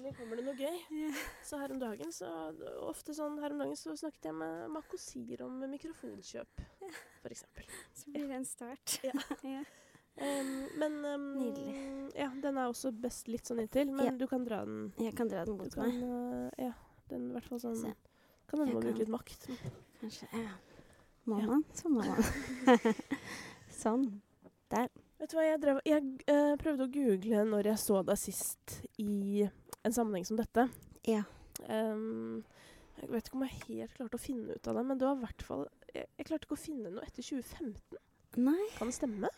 plutselig kommer det noe gøy. Yeah. Så her om dagen så ofte sånn her om dagen så snakket jeg med Makosir om mikrofonkjøp, for eksempel. Så blir det en start. Ja. ja. Um, men um, Nydelig. Ja, den er også best litt sånn inntil, men Ja. du kan dra den Jeg kan dra den mot meg, uh, Ja, den i hvert fall sånn så, Kan hende man kan- litt makt. kanskje. Ja. Må Ja. man, så må man. sånn. Der. Vet du hva, jeg, drev, jeg uh, prøvde å google når jeg så deg sist i en sammenheng som dette. Ja. Um, jeg vet ikke om jeg helt klarte å finne ut av det, men det var i hvert fall jeg, jeg klarte ikke å finne noe etter 2015. Nei. Kan det stemme?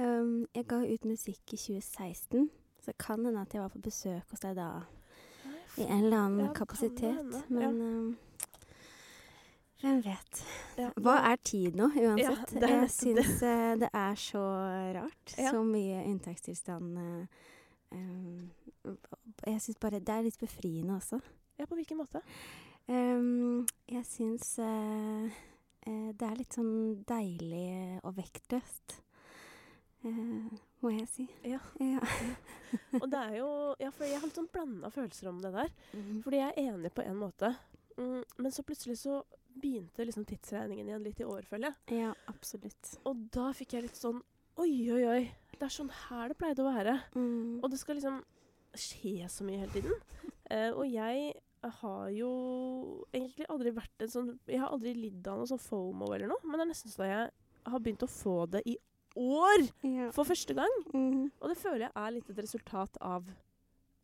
Um, jeg ga ut musikk i 2016, så kan hende at jeg var på besøk hos deg da i en eller annen Ja, kapasitet. Men ja. um, hvem vet. Ja, Hva er tid nå, uansett? jeg syns eh, det er så rart. Så mye unntakstilstand. eh, um, jeg syns bare det er litt befriende også. Ja, på hvilken måte? Um, jeg syns uh, uh, det er litt sånn deilig og vektløst. Uh, må jeg si. Ja. ja. Og det er jo Ja, for jeg har litt sånn blanda følelser om det der. Mm. Fordi jeg er enig på en måte. Mm, men så plutselig så begynte liksom tidsregningen igjen litt i år, føler jeg. Ja, absolutt. Og da fikk jeg litt sånn Oi, oi, oi. Det er sånn her det pleide å være. Mm. Og det skal liksom skje så mye hele tiden. Uh, og jeg har jo egentlig aldri vært en sånn Jeg har aldri lidd av noe sånn fomo eller noe, men det er nesten så jeg har begynt å få det i år ja. for første gang. Mhm. Og det føler jeg er litt et resultat av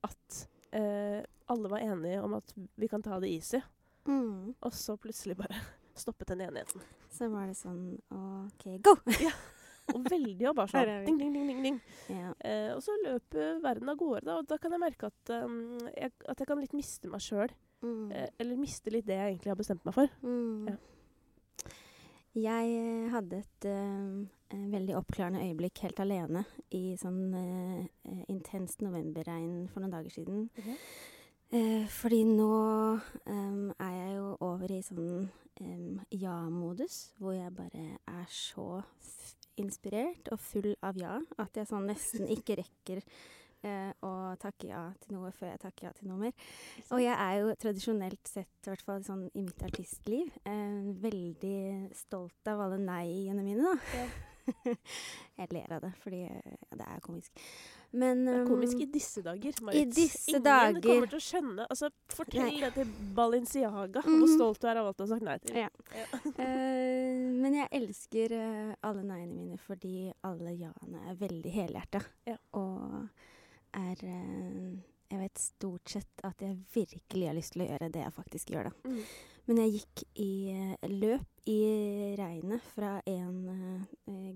at uh, alle var enige om at vi kan ta det easy. Mm. Og så plutselig bare stoppet den enigheten. Så var det sånn OK, go! Og veldig og bare sånn ding, ding, ding, ding, ding. Ja. Eh, og så løper verden av gårde, da, og da kan jeg merke at, um, jeg, at jeg kan litt miste meg sjøl. Mm. Eh, eller miste litt det jeg egentlig har bestemt meg for. Mm. Ja. Jeg eh, hadde et eh, veldig oppklarende øyeblikk helt alene i sånn eh, intenst novemberregn for noen dager siden. Eh, fordi nå um, er jeg jo over i sånn um, ja-modus, hvor jeg bare er så inspirert og full av ja at jeg sånn nesten ikke rekker eh, å takke ja til noe før jeg takker ja til noe mer. Og jeg er jo tradisjonelt sett, i hvert fall sånn i mitt artistliv, eh, veldig stolt av alle nei-ene mine, da. jeg ler av det, fordi ja, det er komisk. Men Det er um, komisk i disse dager, Marit. disse Ingen dager. kommer til å skjønne altså, Fortell Nei. det til Balenciaga, mm. hvor stolt du er av alt du har sagt nei til. Ja. Eh, men jeg elsker uh, alle nei-ene mine fordi alle ja-ene er veldig helhjerta. Ja. Og er uh, Jeg vet stort sett at jeg virkelig har lyst til å gjøre det jeg faktisk gjør, da. Mm. Men jeg gikk i løp i regnet fra en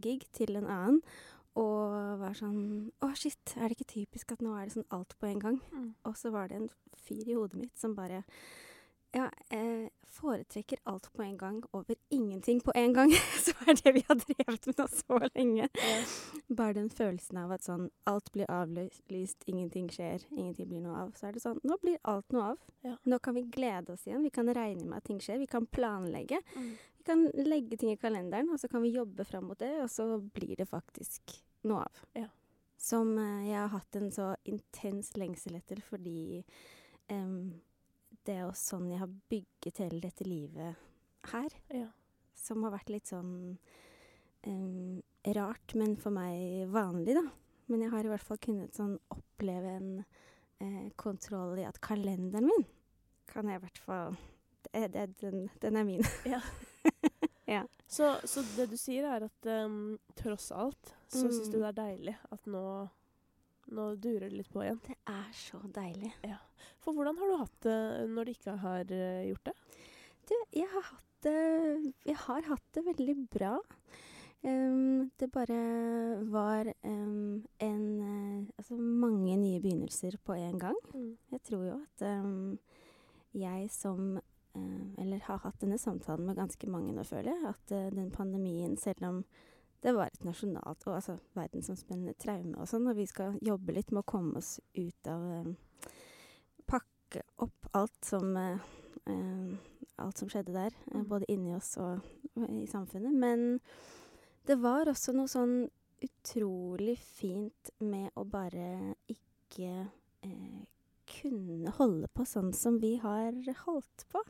gig til en annen. Og var sånn Å, shit, er det ikke typisk at nå er det sånn alt på en gang? Mm. Og så var det en fyr i hodet mitt som bare Ja, eh, foretrekker alt på en gang over ingenting på en gang. Så er det vi har drevet med nå så lenge. Bare den følelsen av at sånn alt blir avlyst, ingenting skjer, ingenting blir noe av. Så er det sånn Nå blir alt noe av. Ja. Nå kan vi glede oss igjen. Vi kan regne med at ting skjer. Vi kan planlegge. Mm. Kan legge ting i kalenderen, og så kan vi jobbe fram mot det, og så blir det faktisk noe av. Ja. Som eh, jeg har hatt en så intens lengsel etter fordi um, det er jo sånn jeg har bygget hele dette livet her. Ja. Som har vært litt sånn um, rart, men for meg vanlig, da. Men jeg har i hvert fall kunnet sånn oppleve en eh, kontroll i at kalenderen min kan jeg i hvert fall det, det, den, den er min. Så, så det du sier, er at um, tross alt så syns du Mm. det er deilig at nå, nå durer det litt på igjen. Det er så deilig. For hvordan har du hatt det når du ikke har eh, gjort det? Du, jeg har hatt det Jeg har hatt det veldig bra. Um, det bare var um, en eh, Altså mange nye begynnelser på en gang. Jeg tror jo at um, jeg som eh, Eller har hatt denne samtalen med ganske mange nå, føler jeg. At eh, den pandemien, selv om det var et nasjonalt og altså verdensomspennende traume og sånn, og vi skal jobbe litt med å komme oss ut av ehm, Pakke opp alt som eh, eh, Alt som skjedde der. eh, Mm. Både inni oss og i samfunnet. Men det var også noe sånn utrolig fint med å bare ikke eh, kunne holde på sånn som vi har holdt på.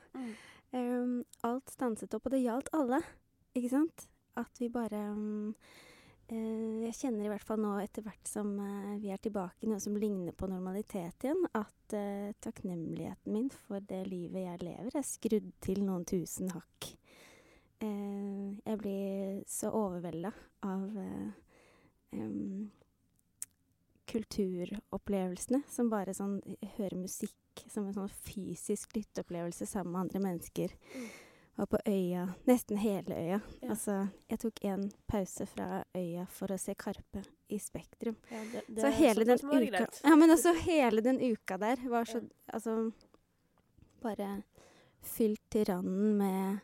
Um, alt stanset opp, og det gjaldt alle, ikke sant? At vi bare um, uh, Jeg kjenner i hvert fall nå etter hvert som uh, vi er tilbake i noe som ligner på normalitet igjen, at uh, takknemligheten min for det livet jeg lever, er skrudd til noen tusen hakk. Jeg blir så overvelda av em, kulturopplevelsene, som bare sånn høre musikk som en sånn fysisk lytteopplevelse sammen med andre mennesker. Mm. Og på øya, nesten hele øya. Ja. Altså, jeg tok en pause fra øya for å se Karpe i Spektrum. Ja, det, det Så hele den må være uka. Ja, men også hele den uka der var så Ja. Altså bare fylt til randen med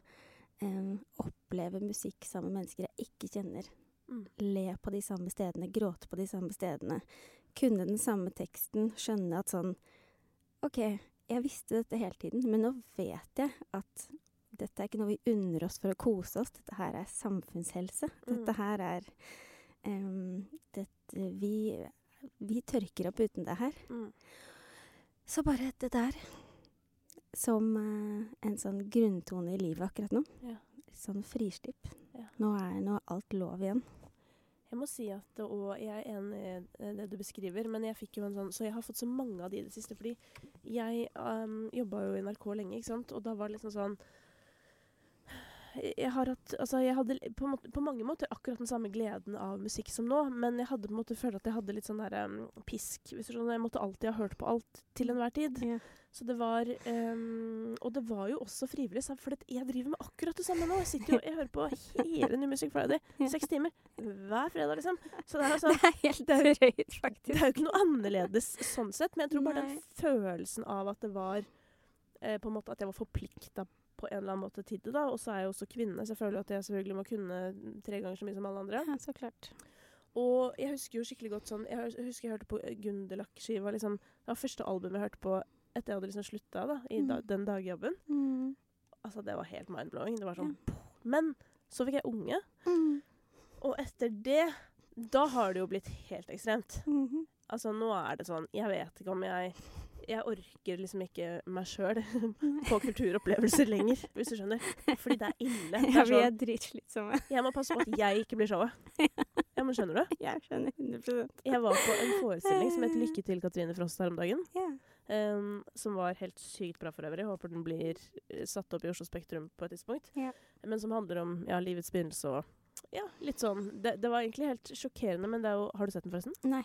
em, oppleve musikk sammen med mennesker jeg ikke kjenner. Mm. Le på de samme stedene, gråte på de samme stedene. Kunne den samme teksten, skjønne at sånn OK, jeg visste dette hele tiden, men nå vet jeg at dette er ikke noe vi unner oss for å kose oss. Dette her er samfunnshelse. Dette Mm. her er um, dette, vi, vi tørker opp uten det her. Mm. Så bare det der som uh, en sånn grunntone i livet akkurat nå. Ja. Sånn frislipp. Ja. Nå, er, nå er alt lov igjen. Jeg må si at og jeg er enig i det du beskriver, men jeg fikk jo en sånn Så jeg har fått så mange av de i det siste, fordi jeg um, jobba jo i NRK lenge, ikke sant, og da var det liksom sånn jeg har hatt Altså, jeg hadde på, måte, på mange måter akkurat den samme gleden av musikk som nå, men jeg hadde på en måte følt at jeg hadde litt sånn der um, pisk. Hvis du skjønner. Jeg måtte alltid ha hørt på alt til enhver tid. Yeah. Så det var um, Og det var jo også frivillig, for jeg driver med akkurat det samme nå. Jeg sitter jo Jeg hører på hele New Music Friday. Seks timer hver fredag, liksom. Så det er altså Det er helt det er- drøyt, det er jo ikke noe annerledes sånn sett, men jeg tror bare Nei. den følelsen av at det var eh, på en måte at jeg var forplikta på en eller annen måte til det, da. Og så er jeg også kvinne, så jeg føler at jeg selvfølgelig må kunne tre ganger så mye som alle andre. Ja, så klart. Og jeg husker jo skikkelig godt sånn Jeg husker jeg hørte på Gunderlach-skiva. Liksom, det var første albumet jeg hørte på etter jeg hadde liksom slutta da, i da, Mm. den dagjobben. Mm. Altså, det var helt mind-blowing. Det var sånn Men så fikk jeg unge, Mm. og etter det Da har det jo blitt helt ekstremt. Mhm. Altså, nå er det sånn Jeg vet ikke om jeg Jeg orker liksom ikke meg sjøl på kulturopplevelser lenger, hvis du skjønner. Fordi det er ille. Det Ja, er vi er sånn, dritslitsomme. jeg må passe på at jeg ikke blir showet. Ja, men skjønner du? Jeg skjønner 100% Jeg var på en forestilling som het 'Lykke til Katrine Frost' her om dagen. Yeah. Um, som var helt sykt bra for øvrig. Håper den blir eh, satt opp i Oslo Spektrum på et tidspunkt. Yeah. Men som handler om ja, livets begynnelse og ja, litt sånn det, det var egentlig helt sjokkerende, men det er jo Har du sett den, forresten? Nei.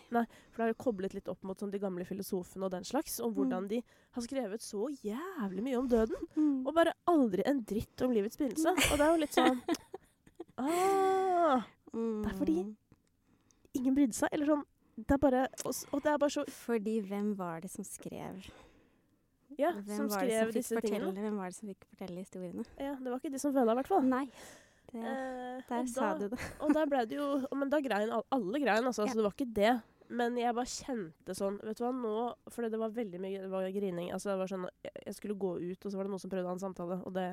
For det er jo koblet litt opp mot sånn, de gamle filosofene og den slags, om hvordan Mm. de har skrevet så jævlig mye om døden, Mm. og bare aldri en dritt om livets begynnelse. Og det er jo litt sånn ah, det er fordi- Mm. Ingen brydde seg. Eller sånn Det er bare Og, og det er bare så Fordi hvem var det som skrev? Ja, hvem som skrev som disse tingene. Hvem var det som fikk fortelle historiene? Ja, det var ikke de som føla, i hvert fall. Nei. Det, Eh, der sa da- du det. Og da ble det jo Men da grein alle grein, altså. Ja. Så det var ikke det. Men jeg bare kjente sånn Vet du hva, nå For det var veldig mye det var grining. Altså, det var sånn jeg- Jeg skulle gå ut, og så var det noen som prøvde å ha en samtale, og det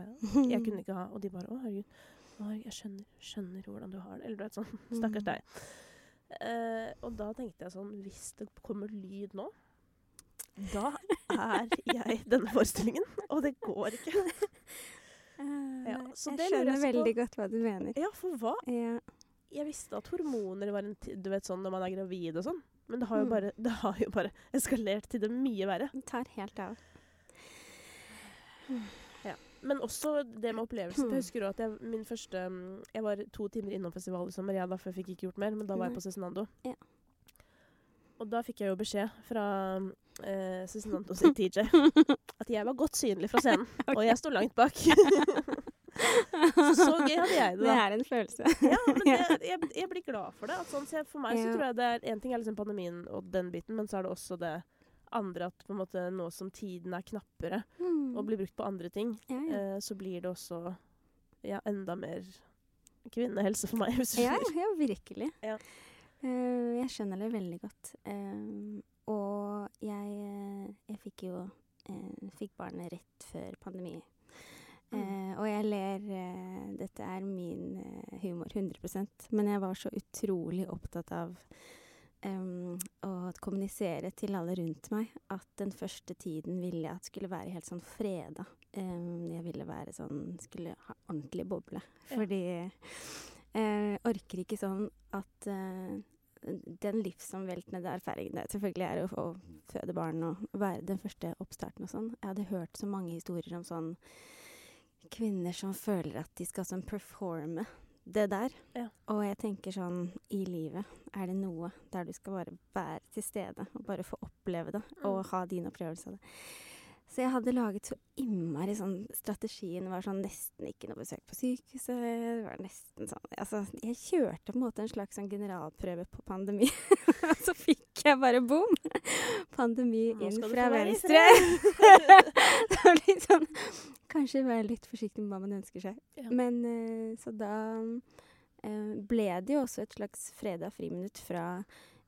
Jeg kunne ikke ha Og de bare Å, herregud. Å, jeg skjønner, skjønner hvordan du har det. Eller du vet sånn. Stakkars Mm. deg. Eh, og da tenkte jeg sånn Hvis det kommer lyd nå, da er jeg denne forestillingen. Og det går ikke. Eh, Ja, så jeg det skjønner jeg veldig godt hva du mener. Ja, for hva? Ja. Jeg visste at hormoner var en Du vet sånn når man er gravid og sånn. Men det har jo Mm. bare, det har jo bare eskalert til det mye verre. Det tar helt av. Men også det med opplevelsen. Hmm. Jeg husker også at jeg, min første mm, Jeg var to timer innom festival i sommer, ja, derfor fikk jeg ikke gjort mer, men da var jeg på Cezinando. Ja. Og da fikk jeg jo beskjed fra eh, Cezinando sin TJ at jeg var godt synlig fra scenen, og jeg sto langt bak. så så gøy hadde jeg det, Det er en følelse. Ja, men det, jeg, jeg blir glad for det. At sånn, så jeg, for meg så tror jeg det er En ting er liksom pandemien og den biten, men så er det også det andre at på en måte nå som tiden er knappere Mm. og blir brukt på andre ting, ja, ja. Uh, så blir det også ja, enda mer kvinnehelse for meg. Ja, ja, virkelig. Ja. Eh, jeg skjønner det veldig godt. Eh, og jeg, eh, jeg fikk jo eh, fikk barnet rett før pandemi. Mm. Eh, og jeg ler Dette er min humor 100% men jeg var så utrolig opptatt av Um, og kommunisere til alle rundt meg at den første tiden ville jeg at skulle være helt sånn freda. Um, jeg ville være sånn Skulle ha ordentlig boble. Ja. Fordi jeg orker ikke sånn at eh, den livsomveltende erfaringen det selvfølgelig er å å føde barn og være den første oppstarten og sånn. Jeg hadde hørt så mange historier om sånn kvinner som føler at de skal sånn performe det der. Ja. Og jeg tenker sånn I livet er det noe der du skal bare være til stede og bare få oppleve det og Mm. ha din opplevelse av det. Så jeg hadde laget så innmari sånn Strategien var sånn nesten ikke noe besøk på sykehuset. Det var nesten sånn Altså, jeg kjørte på en måte en slags sånn generalprøve på pandemi. Og så fikk jeg bare bom! Pandemi inn fra venstre. det var litt sånn Kanskje være litt forsiktig med hva man ønsker seg. Ja. Men eh, så da eh, ble det jo også et slags fredag friminutt fra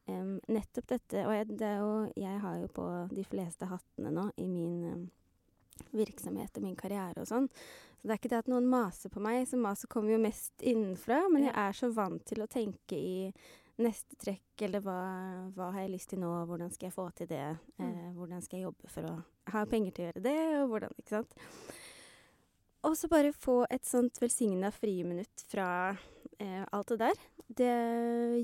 nettopp dette. Og jeg, det er jo, jeg har jo på de fleste hattene nå i min virksomhet og min karriere og sånn. Så det er ikke det at noen maser på meg, så maset kommer jo mest innenfra. Men jeg er så vant til å tenke i neste trekk, eller hva, hva har jeg lyst til nå, hvordan skal jeg få til det, eh, Mm. hvordan skal jeg jobbe for å ha penger til å gjøre det, og hvordan, ikke sant. Og så bare få et sånt velsigna friminutt fra eh, alt det der. Det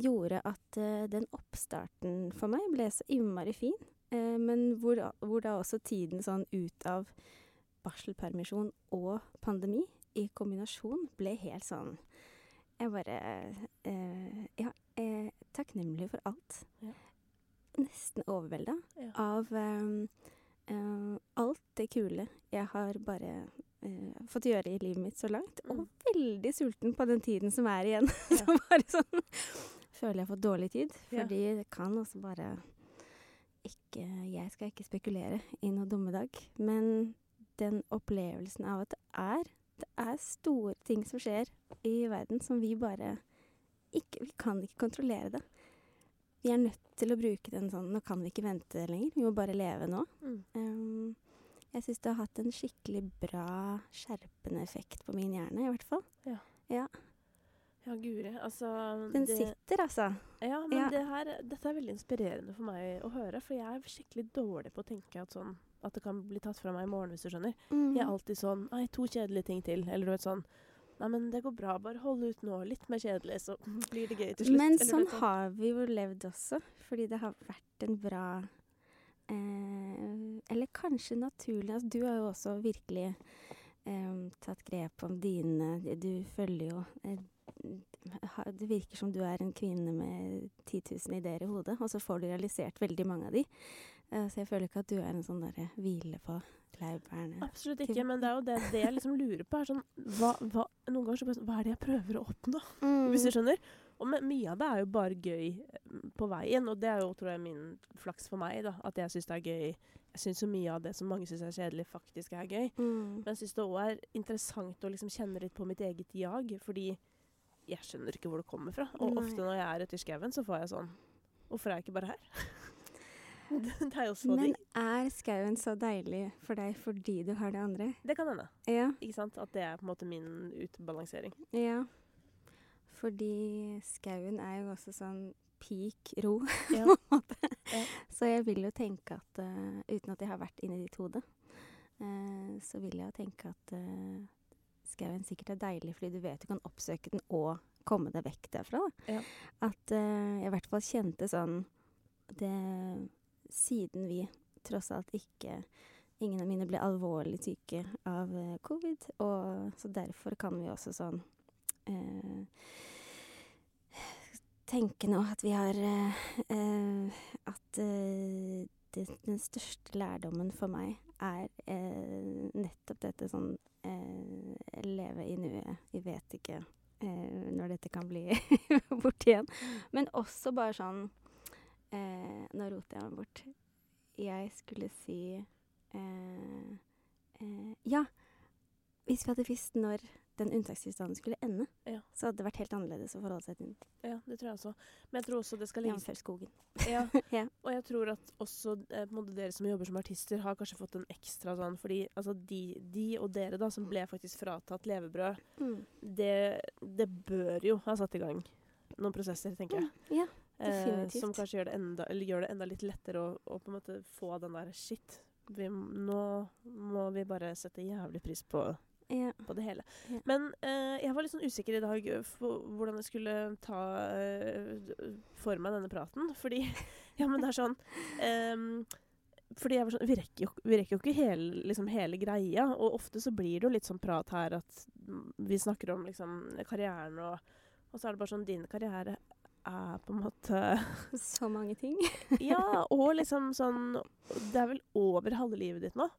gjorde at eh, den oppstarten for meg ble så innmari fin. Eh, men hvor, hvor da også tiden sånn ut av barselpermisjon og pandemi i kombinasjon ble helt sånn Jeg bare eh, Ja, eh, takknemlig for alt. Ja. Nesten overvelda Ja. av eh, alt det kule jeg har bare eh, fått gjøre i livet mitt så langt. Og Mm. veldig sulten på den tiden som er igjen. Ja. så bare sånn Føler jeg har fått dårlig tid. Ja. Fordi det kan også bare ikke Jeg skal ikke spekulere i noe dommedag. Men den opplevelsen av at det er det er store ting som skjer i verden som vi bare ikke Vi kan ikke kontrollere det. Vi er nødt til å bruke den sånn Nå kan vi ikke vente lenger. Vi må bare leve nå. Mm. Um, jeg syns det har hatt en skikkelig bra skjerpende effekt på min hjerne, i hvert fall. Ja, Ja, guri. Altså Den det, sitter, altså. Ja, men Ja. Det her, dette er veldig inspirerende for meg å høre. For jeg er skikkelig dårlig på å tenke at, sånn, at det kan bli tatt fra meg i morgen, hvis du skjønner. Mm. Jeg er alltid sånn Nei, to kjedelige ting til. Eller du vet sånn Nei, men det går bra. Bare hold ut nå. Litt mer kjedelig, så blir det gøy til slutt. Men du sånn har vi jo levd også, fordi det har vært en bra Eller kanskje naturlig altså, Du har jo også virkelig eh, tatt grep om dine Du følger jo eh, ha- Det virker som du er en kvinne med 10 000 ideer i hodet, og så får du realisert veldig mange av de. Eh, så jeg føler ikke at du er en sånn derre hvile på laurbærene. Absolutt ikke, men det er jo det, det jeg liksom lurer på. er sånn, hva, hva, Noen ganger så bare sånn, hva er det jeg prøver å oppnå? Hvis du Mm. skjønner? Og mye av det er jo bare gøy eh, på veien, og det er jo tror jeg min flaks for meg. da, At jeg syns det er gøy. Jeg syns så mye av det som mange syns er kjedelig, faktisk er gøy. Mm. Men jeg syns det òg er interessant å liksom kjenne litt på mitt eget jag, fordi jeg skjønner ikke hvor det kommer fra. Og Nei. ofte når jeg er ute i skauen, så får jeg sånn Hvorfor er jeg ikke bare her? det, det er jo så Men digg. er skauen så deilig for deg fordi du har det andre? Det kan hende. Ja. Ikke sant? At det er på en måte min utbalansering. Ja. Fordi skauen er jo også sånn peak ro, Ja. på en måte. Ja. Så jeg vil jo tenke at uh, uten at jeg har vært inni ditt hode, uh, så vil jeg jo tenke at uh, skauen sikkert er deilig, fordi du vet du kan oppsøke den og komme deg vekk derfra. Ja. At jeg i hvert fall kjente sånn det Siden vi tross alt ikke Ingen av mine ble alvorlig syke av covid, og så derfor kan vi også sånn eh, tenke nå at vi har eh, eh, At eh, det, den største lærdommen for meg er nettopp dette sånn Leve i nuet. Vi vet ikke når dette kan bli borte igjen. Men også bare sånn Nå roter jeg meg bort. Jeg skulle si Ja! Hvis vi hadde visst når den unntakstilstanden skulle ende, Ja. så hadde det vært helt annerledes å forholde seg til den. Ja, det tror jeg også. Men jeg tror også det skal ligge Jf. skogen. ja. Ja. Og jeg tror at også eh, dere som jobber som artister, har kanskje fått en ekstra sånn Fordi altså, de, de og dere da, som ble faktisk fratatt levebrød, Mm. det, det bør jo ha satt i gang noen prosesser, tenker jeg. Ja. Eh, Definitivt. som kanskje gjør det enda, eller gjør det enda litt lettere å, å på en måte få den der Shit, vi, nå må vi bare sette jævlig pris på, Ja. på det hele. Ja. Men uh, jeg var litt sånn usikker i dag for hvordan jeg skulle ta uh, for meg denne praten. Fordi Ja, men det er sånn um, fordi jeg var sånn, vi, rekker jo, vi rekker jo ikke hele, liksom, hele greia. Og ofte så blir det jo litt sånn prat her at vi snakker om liksom, karrieren, og, og så er det bare sånn Din karriere er på en måte Så mange ting. Ja, og liksom sånn Det er vel over halve livet ditt nå.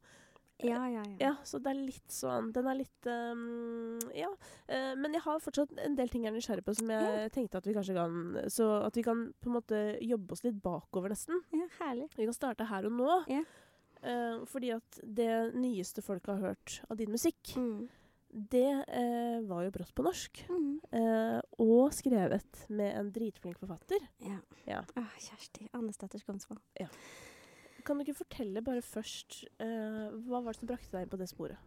Ja, ja, ja. Ja, så det er litt sånn Den er litt um, Ja. Uh, men jeg har fortsatt en del ting jeg er nysgjerrig på som jeg tenkte at vi kanskje kan Så at vi kan på en måte jobbe oss litt bakover, nesten. Ja, herlig. Vi kan starte her og nå. Ja. Uh, fordi at det nyeste folk har hørt av din musikk, Mm. det uh, var jo brått på norsk. Mm. og skrevet med en dritflink forfatter. Ja. Ja. Ah, Kjersti Annesdatter Skomsvold. Kan du ikke fortelle bare først uh, hva var det som brakte deg inn på det sporet?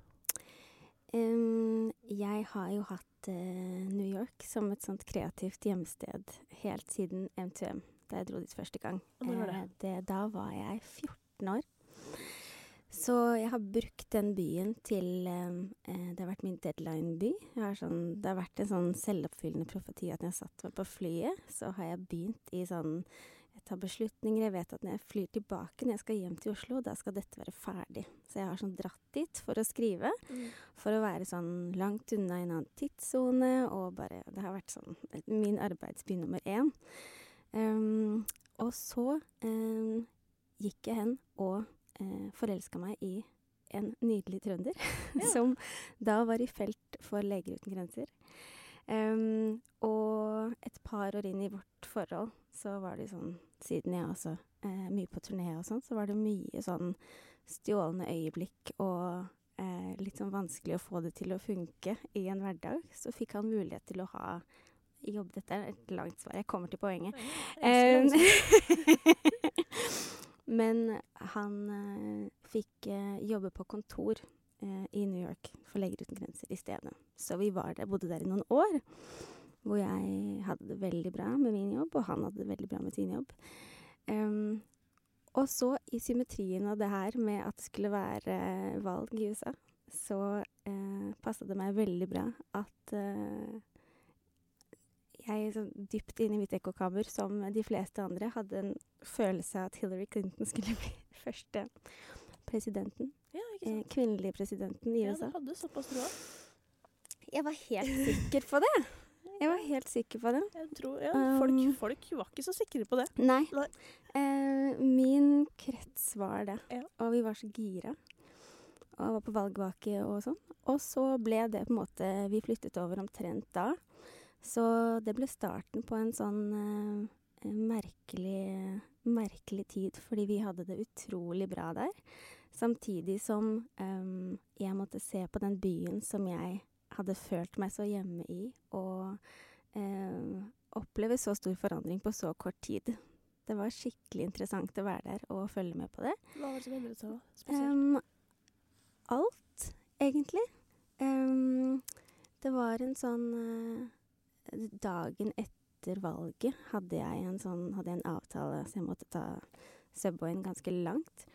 Um, jeg har jo hatt uh, New York som et sånt kreativt hjemsted helt siden M2M, da jeg dro dit første gang. Var det? Uh, det, da var jeg 14 år. Så jeg har brukt den byen til eh, Det har vært min deadline-by. Sånn, det har vært en sånn selvoppfyllende profeti at når jeg satt meg på flyet, så har jeg begynt i sånn Tar beslutninger. Jeg vet at når jeg flyr tilbake, når jeg skal hjem til Oslo, da skal dette være ferdig. Så jeg har sånn dratt dit for å skrive for å være sånn langt unna en annen tidssone, og bare Det har vært sånn min arbeidsby nummer én. Um, og så um, gikk jeg hen og uh, forelska meg i en nydelig trønder, som da var i felt for Leger uten grenser. Um, og et par år inn i vårt forhold så var det sånn, siden jeg også eh, mye på turné og sånn, så var det mye sånn stjålne øyeblikk og eh, litt sånn vanskelig å få det til å funke i en hverdag. Så fikk han mulighet til å ha jobb. Dette er et langt svar. Jeg kommer til poenget. Det. Eh, Men han eh, fikk eh, jobbe på kontor eh, i New York for Leger uten grenser i stedet. Så vi var der, bodde der i noen år, hvor jeg hadde det veldig bra med min jobb, og han hadde det veldig bra med sin jobb. Um, og så, i symmetrien av det her med at det skulle være eh, valg i USA, så uh, passa det meg veldig bra at uh, jeg så dypt inne i mitt ekkokammer, som de fleste andre, hadde en følelse av at Hillary Clinton skulle bli første presidenten. Ja, Eh, kvinnelige presidenten i USA. Ja, du hadde såpass troa. Jeg var helt sikker på det. Jeg var helt sikker på det. Tror, ja, Um, folk, folk var ikke så sikre på det. Nei. Nei. Eh, min krets var det. Ja. Og vi var så gira. Og var på valgvake og sånn. Og så ble det på en måte Vi flyttet over omtrent da. Så det ble starten på en sånn eh, merkelig, merkelig tid, fordi vi hadde det utrolig bra der. Samtidig som em, jeg måtte se på den byen som jeg hadde følt meg så hjemme i, og eh, oppleve så stor forandring på så kort tid. Det var skikkelig interessant å være der og følge med på det. Hva var det som endret seg? Spesielt. Em, alt, egentlig. Um, det var en sånn uh, Dagen etter valget hadde jeg en sånn hadde en avtale, så jeg måtte ta Subwayen ganske langt.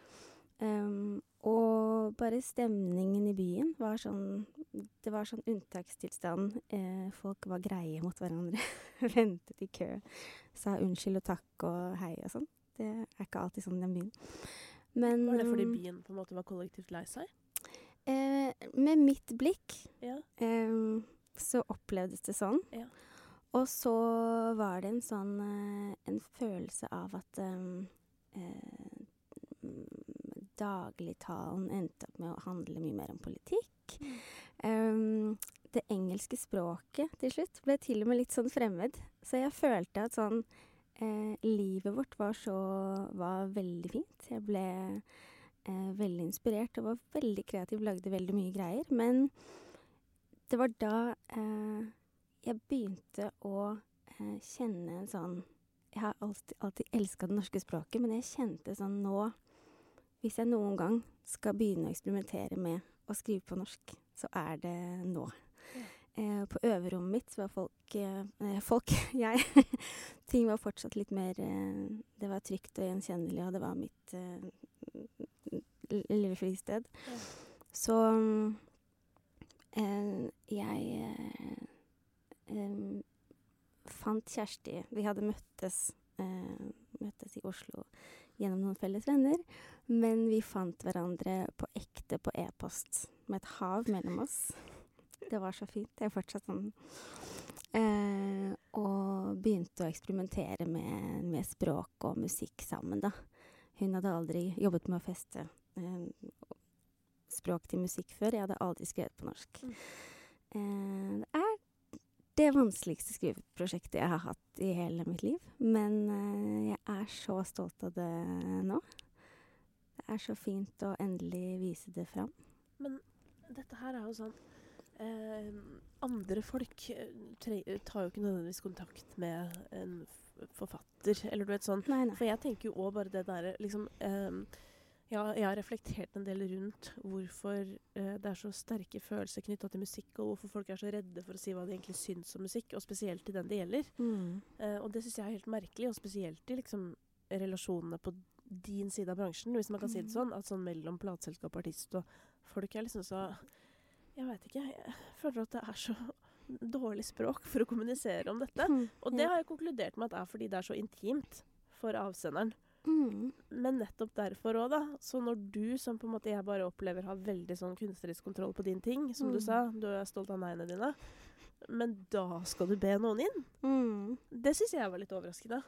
Em, og bare stemningen i byen var sånn Det var sånn unntakstilstand. Eh, folk var greie mot hverandre. Ventet i kø. Sa unnskyld og takk og hei og sånn. Det er ikke alltid sånn i den byen. Men Var det fordi mm, byen på en måte var kollektivt lei seg? Eh, med mitt blikk Ja. eh, så opplevdes det sånn. Ja. Og så var det en sånn eh, en følelse av at eh, eh, dagligtalen endte opp med å handle mye mer om politikk. Um, det engelske språket til slutt ble til og med litt sånn fremmed. Så jeg følte at sånn eh, Livet vårt var så var veldig fint. Jeg ble eh, veldig inspirert og var veldig kreativ, lagde veldig mye greier. Men det var da eh, jeg begynte å eh, kjenne en sånn Jeg har alltid, alltid elska det norske språket, men jeg kjente sånn nå Hvis jeg noen gang skal begynne å eksperimentere med å skrive på norsk, så er det nå. Ja. Eh, på øverrommet mitt var folk eh, Folk, jeg. Ting var fortsatt litt mer eh, Det var trygt og gjenkjennelig, og det var mitt eh, lille fristed. Ja. Så eh, jeg eh, fant Kjersti Vi hadde møttes, eh, møttes i Oslo gjennom noen felles venner. Men vi fant hverandre på ekte på e-post, med et hav mellom oss. Det var så fint. Det er fortsatt sånn. Eh, og begynte å eksperimentere med, med språk og musikk sammen, da. Hun hadde aldri jobbet med å feste eh, språk til musikk før. Jeg hadde aldri skrevet på norsk. Mm. Eh, det er det vanskeligste skriveprosjektet jeg har hatt i hele mitt liv. Men eh, jeg er så stolt av det nå. Er så fint å endelig vise det fram. Men dette her er jo sånn eh, Andre folk eh, tar jo ikke nødvendigvis kontakt med en forfatter, eller du vet sånn. Nei, nei. For jeg tenker jo òg bare det derre liksom eh, ja, jeg har reflektert en del rundt hvorfor eh, det er så sterke følelser knytta til musikk, og hvorfor folk er så redde for å si hva de egentlig syns om musikk, og spesielt til den det gjelder. Mm. Eh, og det syns jeg er helt merkelig, og spesielt i liksom relasjonene på din side av bransjen, hvis man kan si det Mm. sånn. At sånn mellom plateselskap og artist og folk er liksom så Jeg veit ikke. Jeg føler at det er så dårlig språk for å kommunisere om dette. Mm. Og det har jeg konkludert med at er fordi det er så intimt for avsenderen. Mm. Men nettopp derfor òg, da. Så når du, som på en måte jeg bare opplever har veldig sånn kunstnerisk kontroll på din ting, som du Mm. sa, du er stolt av neiene dine, men da skal du be noen inn. Mm. Det syns jeg var litt overraskende.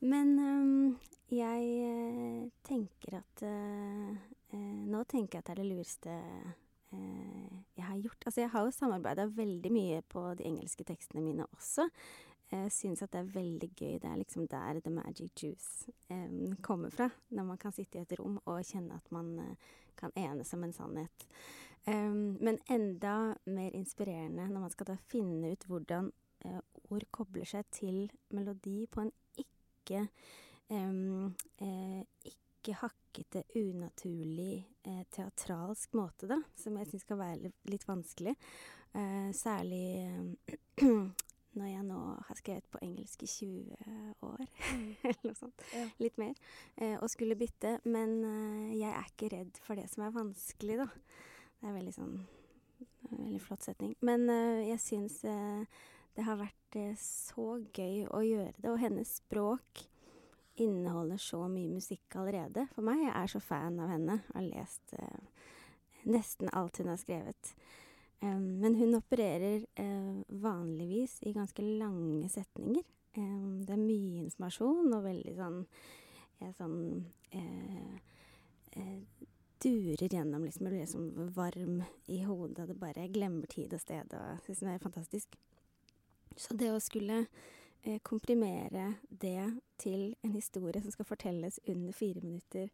Men øhm, jeg eh, tenker at eh, eh, Nå tenker jeg at det er det lureste jeg har gjort. Altså, jeg har jo samarbeida veldig mye på de engelske tekstene mine også. Jeg syns at det er veldig gøy. Det er liksom der the magic juice kommer fra. Når man kan sitte i et rom og kjenne at man kan enes om en sannhet. Men enda mer inspirerende når man skal da finne ut hvordan ord kobler seg til melodi på en ikke ikke hakkete, unaturlig, eh, teatralsk måte, da. Som jeg syns kan være litt, litt vanskelig. Eh, særlig eh, når jeg nå har skrevet på engelsk i 20 år, eller noe sånt. Ja. Litt mer. Eh, og skulle bytte. Men eh, jeg er ikke redd for det som er vanskelig, da. Det er veldig sånn Veldig flott setning. Men eh, jeg syns eh, det har vært eh, så gøy å gjøre det. Og hennes språk inneholder så mye musikk allerede. For meg, jeg er så fan av henne. Har lest eh, nesten alt hun har skrevet. Men hun opererer eh, vanligvis i ganske lange setninger. Det er mye informasjon og veldig sånn Jeg sånn eh, eh, durer gjennom, liksom. Jeg blir liksom varm i hodet. Det bare jeg glemmer tid og sted. og Syns det er fantastisk. Så det å skulle komprimere det til en historie som skal fortelles under fire minutter,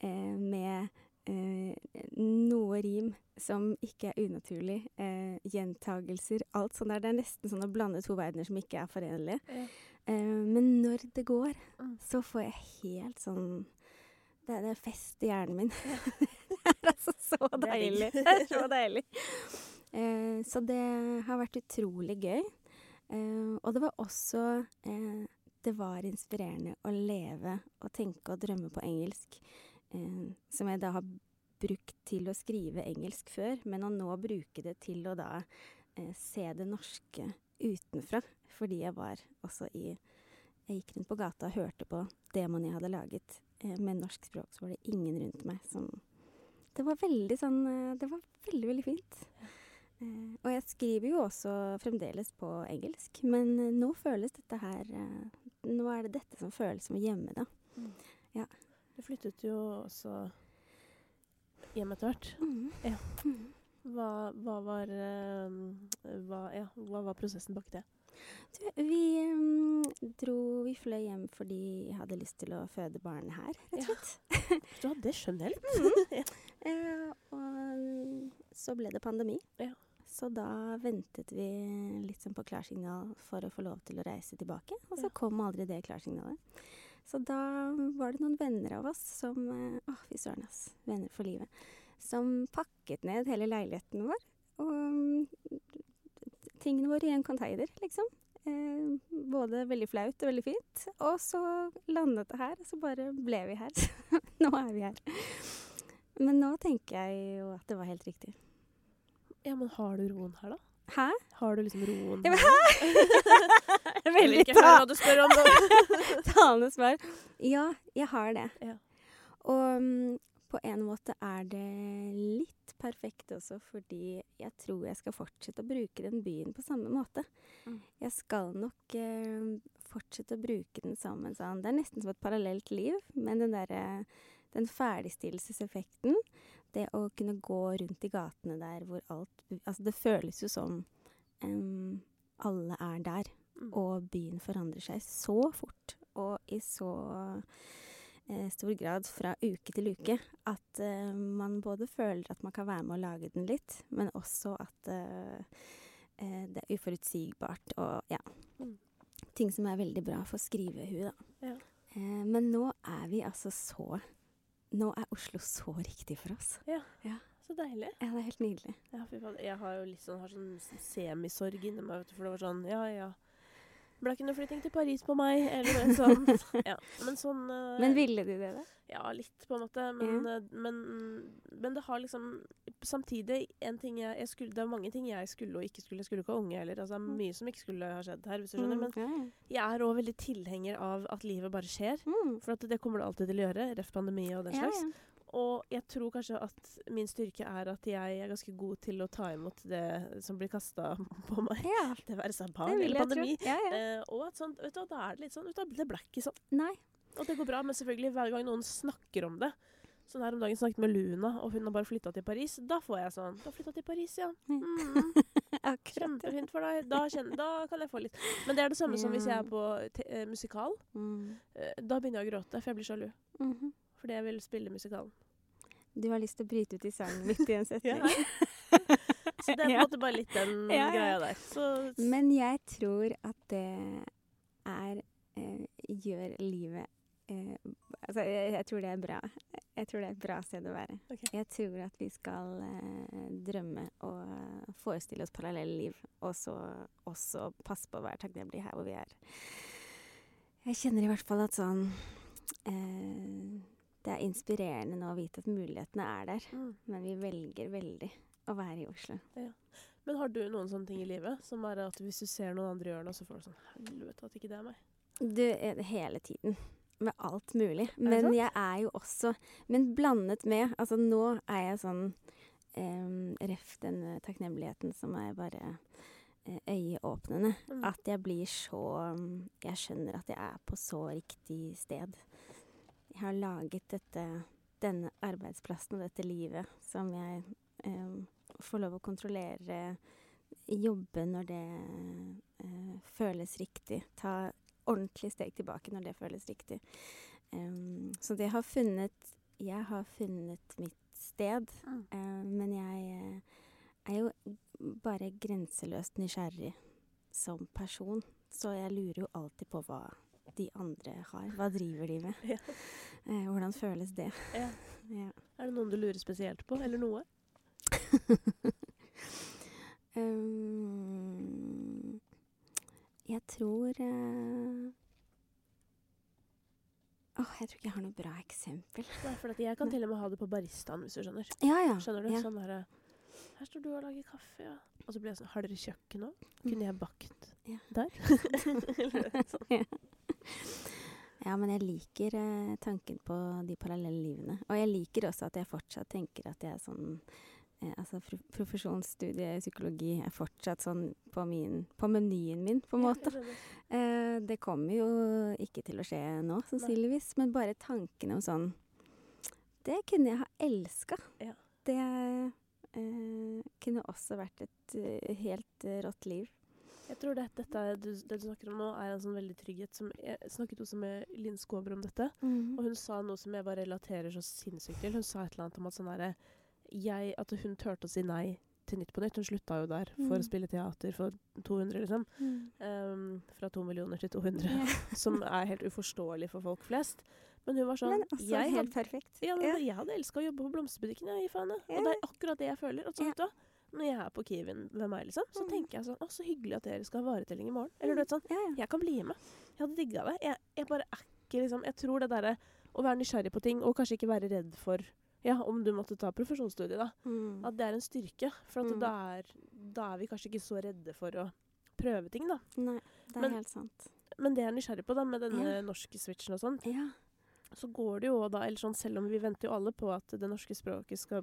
eh, med eh, noe rim som ikke er unaturlig, eh, gjentagelser, alt sånn der. Det er nesten sånn å blande to verdener som ikke er forenlige. Ja. Eh, men når det går, Mm. så får jeg helt sånn Det er, fest i hjernen min. det er altså så deilig. Det er så deilig. Eh, så det har vært utrolig gøy. Eh, og det var også eh, Det var inspirerende å leve og tenke og drømme på engelsk. Eh, som jeg da har brukt til å skrive engelsk før, men å nå bruke det til å da se det norske utenfra. Fordi jeg var også i Jeg gikk rundt på gata og hørte på demoen jeg hadde laget med norsk språk, så var det ingen rundt meg som Det var veldig sånn Det var veldig, veldig fint. Eh, og jeg skriver jo også fremdeles på engelsk, men eh, nå føles dette her eh, Nå er det dette som føles som hjemme, da. Du flyttet jo også hjem etter hvert. Ja. Mm. Hva, hva var hva, ja, hva var prosessen bak det? Du, vi um, dro Vi fløy hjem fordi jeg hadde lyst til å føde barn her, rett og Ja. Du hadde det skjønnelig. Eh, og så ble det pandemi. Ja. Så da ventet vi litt sånn på klarsignal for å få lov til å reise tilbake. Og så Ja. kom aldri det klarsignalet. Så da var det noen venner av oss som eh, Å, fy søren, ass. Venner for livet. Som pakket ned hele leiligheten vår. Og mm, tingene våre i en container, liksom. Eh, både veldig flaut og veldig fint. Og så landet det her, og så bare ble vi her. nå er vi her. Men nå tenker jeg jo at det var helt riktig. Ja, men har du roen her, da? Hæ? Har du liksom roen Ja, men her? Jeg vil Veldig ikke høre ta hva du spør om talende svar. Ja, jeg har det. Ja. Og um, på en måte er det litt perfekt også, fordi jeg tror jeg skal fortsette å bruke den byen på samme måte. Mm. Jeg skal nok uh, fortsette å bruke den sammen sånn Det er nesten som et parallelt liv, men den derre den ferdigstillelseseffekten, det å kunne gå rundt i gatene der hvor alt Altså, det føles jo som um, alle er der. Mm. Og byen forandrer seg så fort og i så eh, stor grad fra uke til uke at eh, man både føler at man kan være med å lage den litt, men også at eh, eh, det er uforutsigbart og ja. Mm. Ting som er veldig bra for skrivehuet, da. Ja. Eh, men nå er vi altså så Nå er Oslo så riktig for oss. Ja, Så deilig. Ja, det er helt nydelig. Ja. Jeg har jo litt sånn, har sånn semisorg inni meg, vet du, for det var sånn Ja, ja. Ble ikke noe flytting til Paris på meg, eller noe sånt. Ja, men sånn uh, Men ville de det, da? Ja, litt, på en måte. Men, eh, men, men det har liksom Samtidig, en ting jeg, jeg skulle, Det er mange ting jeg skulle og ikke skulle. Jeg skulle ikke ha unge heller. Altså, det er Mm. mye som ikke skulle ha skjedd her, hvis du skjønner. Men okay. ja. jeg er òg veldig tilhenger av at livet bare skjer. Mm. For at det kommer det alltid til å gjøre. Ref pandemi og den Ja, slags. ja. Og jeg tror kanskje at min styrke er at jeg er ganske god til å ta imot det som blir kasta på meg. ja. Det være seg barn eller pandemi. Ja, ja. Eh, og at sånn, vet du, da er det litt sånn vet du, Det ble ikke sånn. Nei. Og det går bra, men selvfølgelig hver gang noen snakker om det Sånn her om dagen snakket med Luna, og hun har bare flytta til Paris. Da får jeg sånn Du har flytta til Paris, ja. Mm, kjempefint for deg. Da, kjenner, da kan jeg få litt. Men det er det samme som hvis jeg er på eh, musikal. Mm. Eh, da begynner jeg å gråte, for jeg blir sjalu. Mhm. Fordi jeg vil spille musikalen. Du har lyst til å bryte ut i sang midt i en setning. Så det er på en måte bare litt den Ja, ja. greia der. Så Men jeg tror at det er eh, gjør livet eh, Altså, jeg, jeg tror det er bra. Jeg tror det er et bra sted å være. Okay. Jeg tror at vi skal eh, drømme og eh, forestille oss parallelle liv, og så også passe på å være takknemlige her hvor vi er. Jeg kjenner i hvert fall at sånn eh, Det er inspirerende nå å vite at mulighetene er der, mm. men vi velger veldig å være i Oslo. Men har du noen sånne ting i livet som er at hvis du ser noen andre gjøre noe, så får du sånn Helvete at ikke det er meg. Du, det hele tiden. Med alt mulig. Men er jeg er jo også Men blandet med Altså, nå er jeg sånn em, Ref den eh, takknemligheten som er bare eh, øyeåpnende. Mm. At jeg blir så Jeg skjønner at jeg er på så riktig sted. Har laget dette denne arbeidsplassen og dette livet som jeg em, får lov å kontrollere. Jobbe når det eh, føles riktig. Ta ordentlig steg tilbake når det føles riktig. Em, så det har funnet Jeg har funnet mitt sted. ah. Eh, men jeg eh, er jo bare grenseløst nysgjerrig som person. Så jeg lurer jo alltid på hva de andre har. Hva driver de med? Ja. Eh, hvordan føles det? Ja. Ja. Er det noen du lurer spesielt på, eller noe? Um, jeg tror uh, Åh, jeg tror ikke jeg har noe bra eksempel. Nei, for at jeg kan til og med ha det på baristaen, hvis du skjønner. Ja, ja. Skjønner du? Ja. Sånn derre Her står du og lager kaffe, ja. Og så blir jeg sånn Har dere kjøkken òg? Kunne jeg bakt Ja. der? Eller sånn. Ja, men jeg liker eh, tanken på de parallelle livene. Og jeg liker også at jeg fortsatt tenker at jeg er sånn eh, Altså pro profesjonsstudie i psykologi er fortsatt sånn på, min, på menyen min, på en Ja, måte. jeg skjønner. Eh, det kommer jo ikke til å skje nå, sannsynligvis. Men bare tanken om sånn Det kunne jeg ha elska. Ja. Det eh, kunne også vært et eh, helt eh, rått liv. Jeg tror det, dette du, det du snakker om nå, er en sånn veldig trygghet som Jeg snakket også med Linn Skåber om dette, og hun sa noe som jeg bare relaterer så sinnssykt til. Hun sa et eller annet om at sånn der, jeg, At hun turte å si nei til Nytt på Nytt. Hun slutta jo der for Mm. å spille teater for 200, liksom. Mm. Um, fra to millioner til 200. Yeah. Som er helt uforståelig for folk flest. Men hun var sånn Men også jeg helt hadde, perfekt. ja, men yeah. Jeg hadde elska å jobbe på blomsterbutikken, jeg, i faen. Yeah. Og det er akkurat det jeg føler. At, sånn, Ja. Når jeg er på Kiwien ved meg, liksom, så Mm. tenker jeg sånn Å, så hyggelig at dere skal ha varetelling i morgen. Eller du vet sånn Ja, ja. Jeg kan bli med. Jeg hadde digga det. Jeg, jeg bare er ikke liksom Jeg tror det derre å være nysgjerrig på ting, og kanskje ikke være redd for Ja, om du måtte ta profesjonsstudiet, da. Mm. At det er en styrke. For Mm. da, er, da er vi kanskje ikke så redde for å prøve ting, da. Nei, det er Men- helt sant. Men det jeg er nysgjerrig på, da, med denne Ja. norske switchen og sånn, Ja. så går det jo da Eller sånn, selv om vi venter jo alle på at det norske språket skal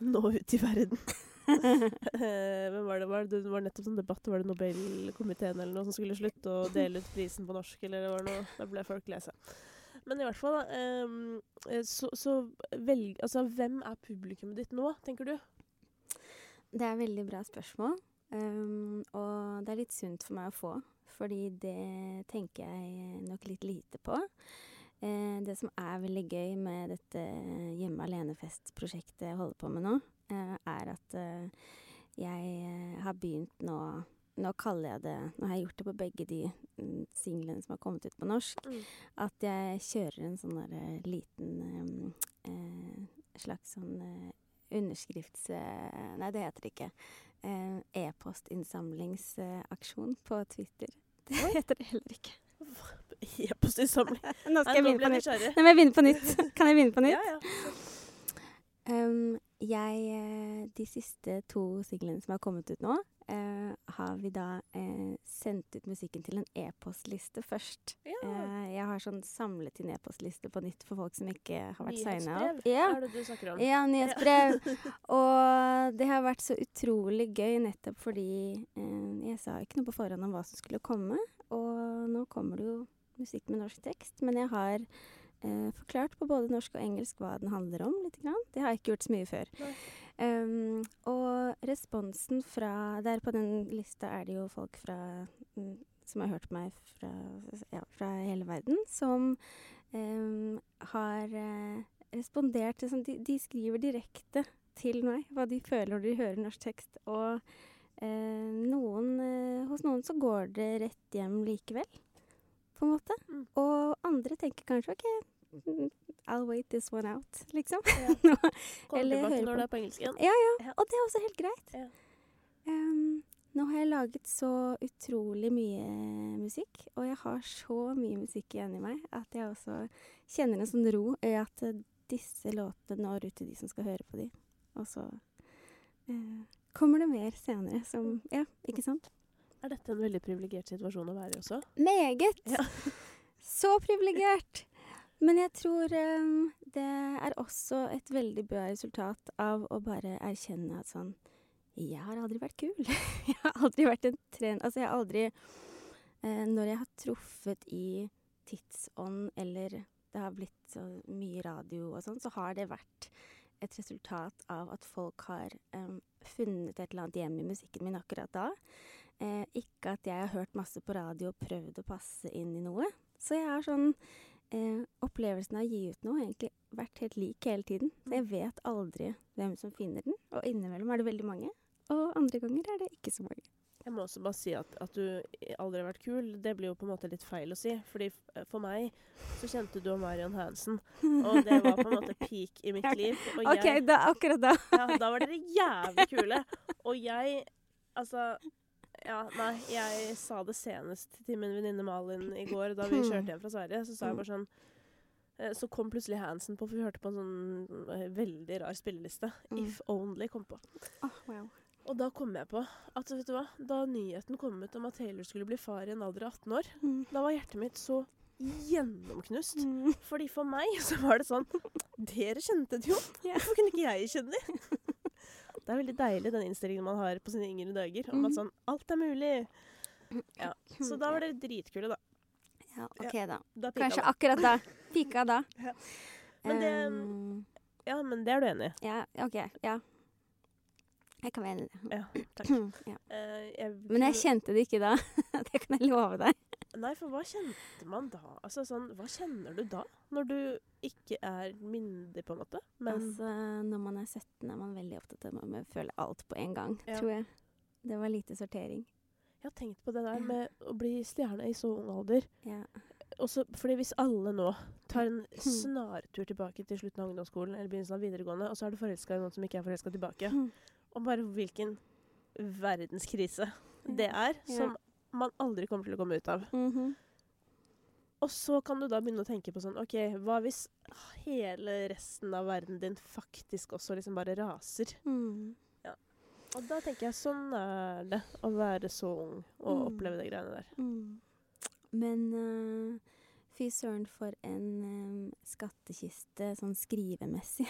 nå ut i verden. Eh, Hvem var det? Var det, det var nettopp sånn debatt. Var det Nobelkomiteen eller noe som skulle slutte å dele ut prisen på norsk, eller det var noe Da ble folk lei seg. Men i hvert fall, da. ehm, eh, så, så velg Altså, hvem er publikummet ditt nå, tenker du? Det er veldig bra spørsmål. Um, og det er litt sunt for meg å få, fordi det tenker jeg nok litt lite på. Eh, det som er veldig gøy med dette Hjemme alene-fest-prosjektet jeg holder på med nå, er at eh, jeg eh, har begynt nå Nå kaller jeg det Nå har jeg gjort det på begge de mm, singlene som har kommet ut på norsk. At jeg kjører en sånn der eh, liten eh, slags sånn eh, underskrifts... eh, nei, det heter det ikke. Eh, E-postinnsamlingsaksjon på Twitter. Det heter det heller ikke. E-postinnsamling. Nå Nei, skal jeg vinne begynne på nytt. Nei, men jeg begynne på nytt. Kan jeg begynne på nytt? Ja, ja. Um, jeg, eh, de siste to singlene som har kommet ut nå, eh, har vi da eh, sendt ut musikken til en e-postliste først. ja. Eh, jeg har sånn samlet inn e-postliste på nytt for folk som ikke har vært signa opp. Ja. er det du snakker om. Ja, nyhetsbrev. og det har vært så utrolig gøy nettopp fordi eh, jeg sa ikke noe på forhånd om hva som skulle komme. Og nå kommer det jo musikk med norsk tekst, men jeg har forklart på både norsk og engelsk hva den handler om. Litt grann. Det har jeg ikke gjort så mye før. Um, og responsen fra Der på den lista er det jo folk fra mm, som har hørt meg fra, ja, fra hele verden, som um, har eh, respondert sånn de, de skriver direkte til meg hva de føler når de hører norsk tekst. Og eh, noen, eh, hos noen så går det rett hjem likevel, på en måte. Mm. Og andre tenker kanskje OK, mm, I'll wait this one out, liksom. Ja. Nå- Kommer tilbake når det er på engelsk igjen. ja, ja. Og det er også helt greit. Ja. Um, nå har jeg laget så utrolig mye musikk, og jeg har så mye musikk igjen i meg at jeg også kjenner en sånn ro i at disse låtene når ut til de som skal høre på de. Og så eh, kommer det mer senere som Ja, ikke sant? Er dette en veldig privilegert situasjon å være i også? Meget! Ja. Så privilegert! Men jeg tror um, det er også et veldig bra resultat av å bare erkjenne at sånn Jeg har aldri vært kul. jeg har aldri vært en trend Altså, jeg har aldri uh, Når jeg har truffet i tidsånd, eller det har blitt så mye radio og sånn, så har det vært et resultat av at folk har um, funnet et eller annet hjem i musikken min akkurat da. Eh, ikke at jeg har hørt masse på radio og prøvd å passe inn i noe. Så jeg har sånn eh, Opplevelsen av å gi ut noe har egentlig vært helt lik hele tiden. Så jeg vet aldri hvem som finner den, og innimellom er det veldig mange. Og andre ganger er det ikke så mange. Jeg må også bare si at, at du aldri har vært kul. Det blir jo på en måte litt feil å si. Fordi for meg så kjente du og Marion Hansen, og det var på en måte peak i mitt liv. Og OK, da, akkurat da. ja, da var dere jævlig kule. Og jeg Altså ja, nei, jeg sa det senest til min venninne Malin i går da vi kjørte hjem fra Sverige. Så sa jeg bare sånn eh, Så kom plutselig Hansen på, for vi hørte på en sånn eh, veldig rar spilleliste. Mm. If Only kom på. Oh, wow. Og da kom jeg på at vet du hva, da nyheten kom ut om at Taylor skulle bli far i en alder av 18 år, Mm. da var hjertet mitt så gjennomknust. Mm. Fordi for meg så var det sånn Dere kjente det jo! Hvorfor kunne ikke jeg kjenne det? Det er veldig deilig den innstillingen man har på sine yngre dager. Om Mhm. at sånn Alt er mulig. Ja, Så da var dere dritkule, da. Ja, OK, da. da Kanskje da. akkurat da. Pika da. Ja. Men det- Ja, men det er du enig i. Ja, OK. Ja. Jeg kan være enig i det. Ja, takk. ja. Uh, jeg, Men jeg kjente det ikke da. det kan jeg love deg. Nei, for hva kjente man da? Altså sånn, Hva kjenner du da? Når du ikke er myndig, på en måte? Men Altså, når man er 17, er man veldig opptatt av å føle alt på en gang, Ja. tror jeg. Det var lite sortering. jeg har tenkt på det der med å bli stjerne i så ung alder. Ja. Også fordi hvis alle nå tar en snartur tilbake til slutten av ungdomsskolen eller begynnelsen av videregående, og så er du forelska i noen som ikke er forelska tilbake, og bare hvilken verdenskrise det er, som man aldri kommer til å komme ut av. Mhm. Og så kan du da begynne å tenke på sånn OK, hva hvis hele resten av verden din faktisk også liksom bare raser? Mm. Og da tenker jeg sånn er det å være så ung og Mm. oppleve de greiene der. Mm. Men uh, fy søren for en um, skattkiste sånn skrivemessig.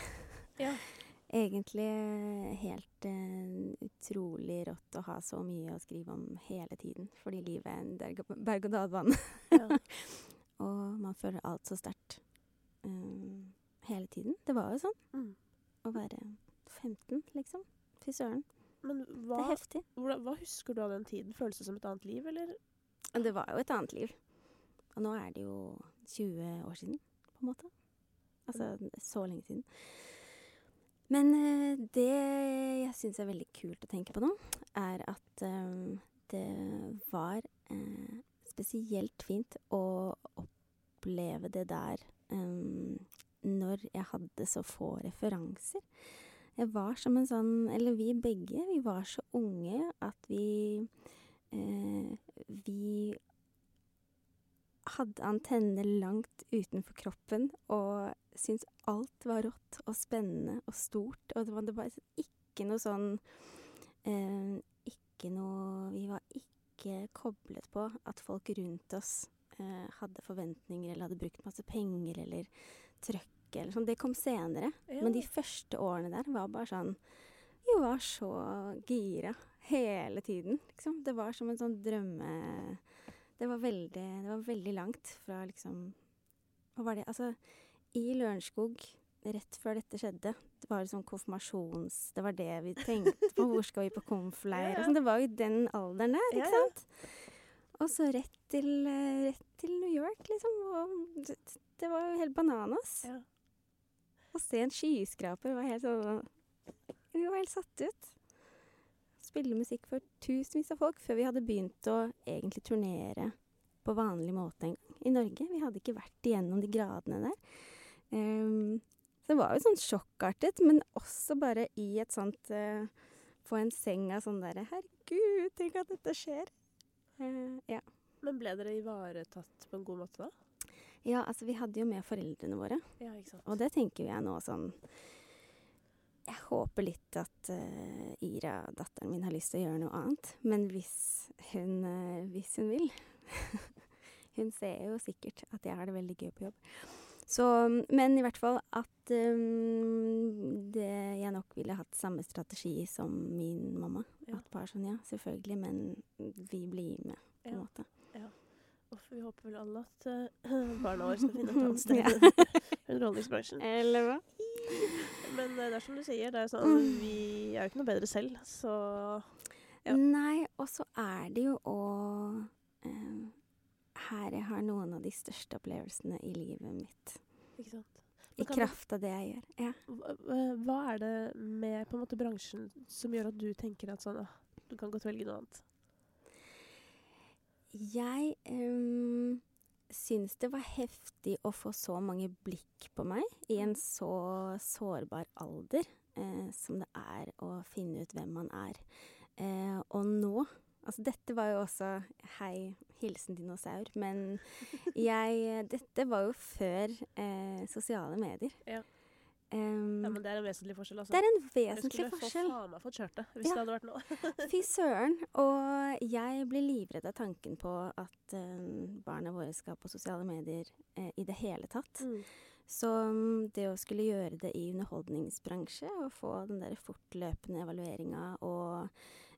Ja. Egentlig øh, helt øh, utrolig rått å ha så mye å skrive om hele tiden. Fordi livet er en berg- berg-og-dal-bane. Ja. og man føler alt så sterkt um, hele tiden. Det var jo sånn Mm. å være 15, liksom. Fy søren. Men Det er heftig. hvordan, hva husker du av den tiden? Føles det som et annet liv, eller? Det var jo et annet liv. Og nå er det jo 20 år siden, på en måte. Altså så lenge siden. Men eh, det jeg syns er veldig kult å tenke på nå, er at eh, det var eh, spesielt fint å oppleve det der når jeg hadde så få referanser. Jeg var som en sånn Eller vi begge, vi var så unge at vi Vi hadde antenner langt utenfor kroppen og syntes alt var rått og spennende og stort. Og det var, det var ikke noe sånn eh, Ikke noe Vi var ikke koblet på at folk rundt oss eh, hadde forventninger eller hadde brukt masse penger eller trøkk eller sånn. Det kom senere. Men de første årene der var bare sånn Vi var så gira hele tiden, liksom. Det var som en sånn drømme... Det var veldig, det var veldig langt fra liksom Hva var det Altså, i Lørenskog, rett før dette skjedde, det var liksom konfirmasjons... Det var det vi tenkte på. Hvor skal vi på konfleir? Sånn. Det var jo den alderen der, ikke sant? Og så rett til, eh, rett til New York, liksom. Og det, var jo helt bananas. Ja. Å se en skyskraper var helt sånn Vi var helt satt ut. Spille musikk for tusenvis av folk før vi hadde begynt å egentlig turnere på vanlig måte en gang i Norge. Vi hadde ikke vært igjennom de gradene der. Ehm, så det var jo sånn sjokkartet, men også bare i et sånt eh, På en seng av sånn derre Herregud, tenk at dette skjer. Eh, ja. Men ble dere ivaretatt på en god måte da? ja, altså vi hadde jo med foreldrene våre. Ja, ikke sant. Og det tenker jeg nå sånn Jeg håper litt at uh, Ira, datteren min, har lyst til å gjøre noe annet. Men hvis hun, uh, hvis hun vil Hun ser jo sikkert at jeg har det veldig gøy på jobb. Så, men i hvert fall at um, det, jeg nok ville hatt samme strategi som min mamma. Ja. At bare sånn, ja, selvfølgelig, men vi blir med, på en Ja. måte. Uff, vi håper vel alle at uh, barna våre skal finne et annet sted Ja. i underholdningsbransjen. Eller hva? Men eh, det er som du sier, det er sånn, vi er jo ikke noe bedre selv, så Ja. Nei, og så er det jo å eh, her jeg har noen av de største opplevelsene i livet mitt. Ikke sant. I kraft av det jeg gjør. Ja. Hva, hva- er det med på en måte bransjen som gjør at du tenker at sånn, du kan godt velge noe annet? Jeg um, syns det var heftig å få så mange blikk på meg i en så sårbar alder eh, som det er å finne ut hvem man er. Eh, og nå Altså, dette var jo også Hei, hilsen dinosaur. Men jeg Dette var jo før eh, sosiale medier. Ja. Um, Ja, men det er en vesentlig forskjell, altså. det er en jeg vesentlig skulle forskjell. få faen meg fått kjørt det, hvis Ja. det hadde vært nå. Fy søren. Og jeg blir livredd av tanken på at eh, barna våre skal på sosiale medier eh, i det hele tatt. Mm. Så mm, det å skulle gjøre det i underholdningsbransje, og få den der fortløpende evalueringa og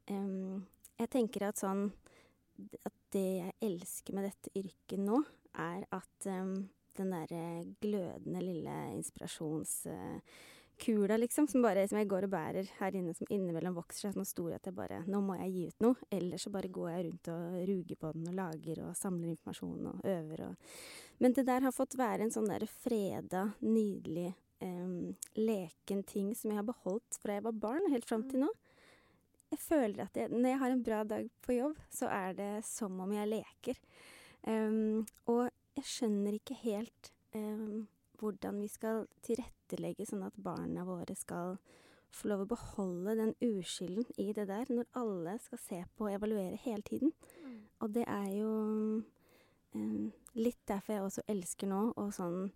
em, Jeg tenker at sånn At det jeg elsker med dette yrket nå, er at um, den derre glødende lille inspirasjonskula, liksom, som bare som jeg går og bærer her inne, som innimellom vokser seg sånn stor at jeg bare Nå må jeg gi ut noe. Eller så bare går jeg rundt og ruger på den og lager og samler informasjon og øver og Men det der har fått være en sånn derre freda, nydelig, um, leken ting som jeg har beholdt fra jeg var barn helt fram til nå. Jeg føler at jeg, når jeg har en bra dag på jobb, så er det som om jeg leker. Um, og jeg skjønner ikke helt um, hvordan vi skal tilrettelegge sånn at barna våre skal få lov å beholde den uskylden i det der, når alle skal se på og evaluere hele tiden. Og det er jo um, litt derfor jeg også elsker nå å sånn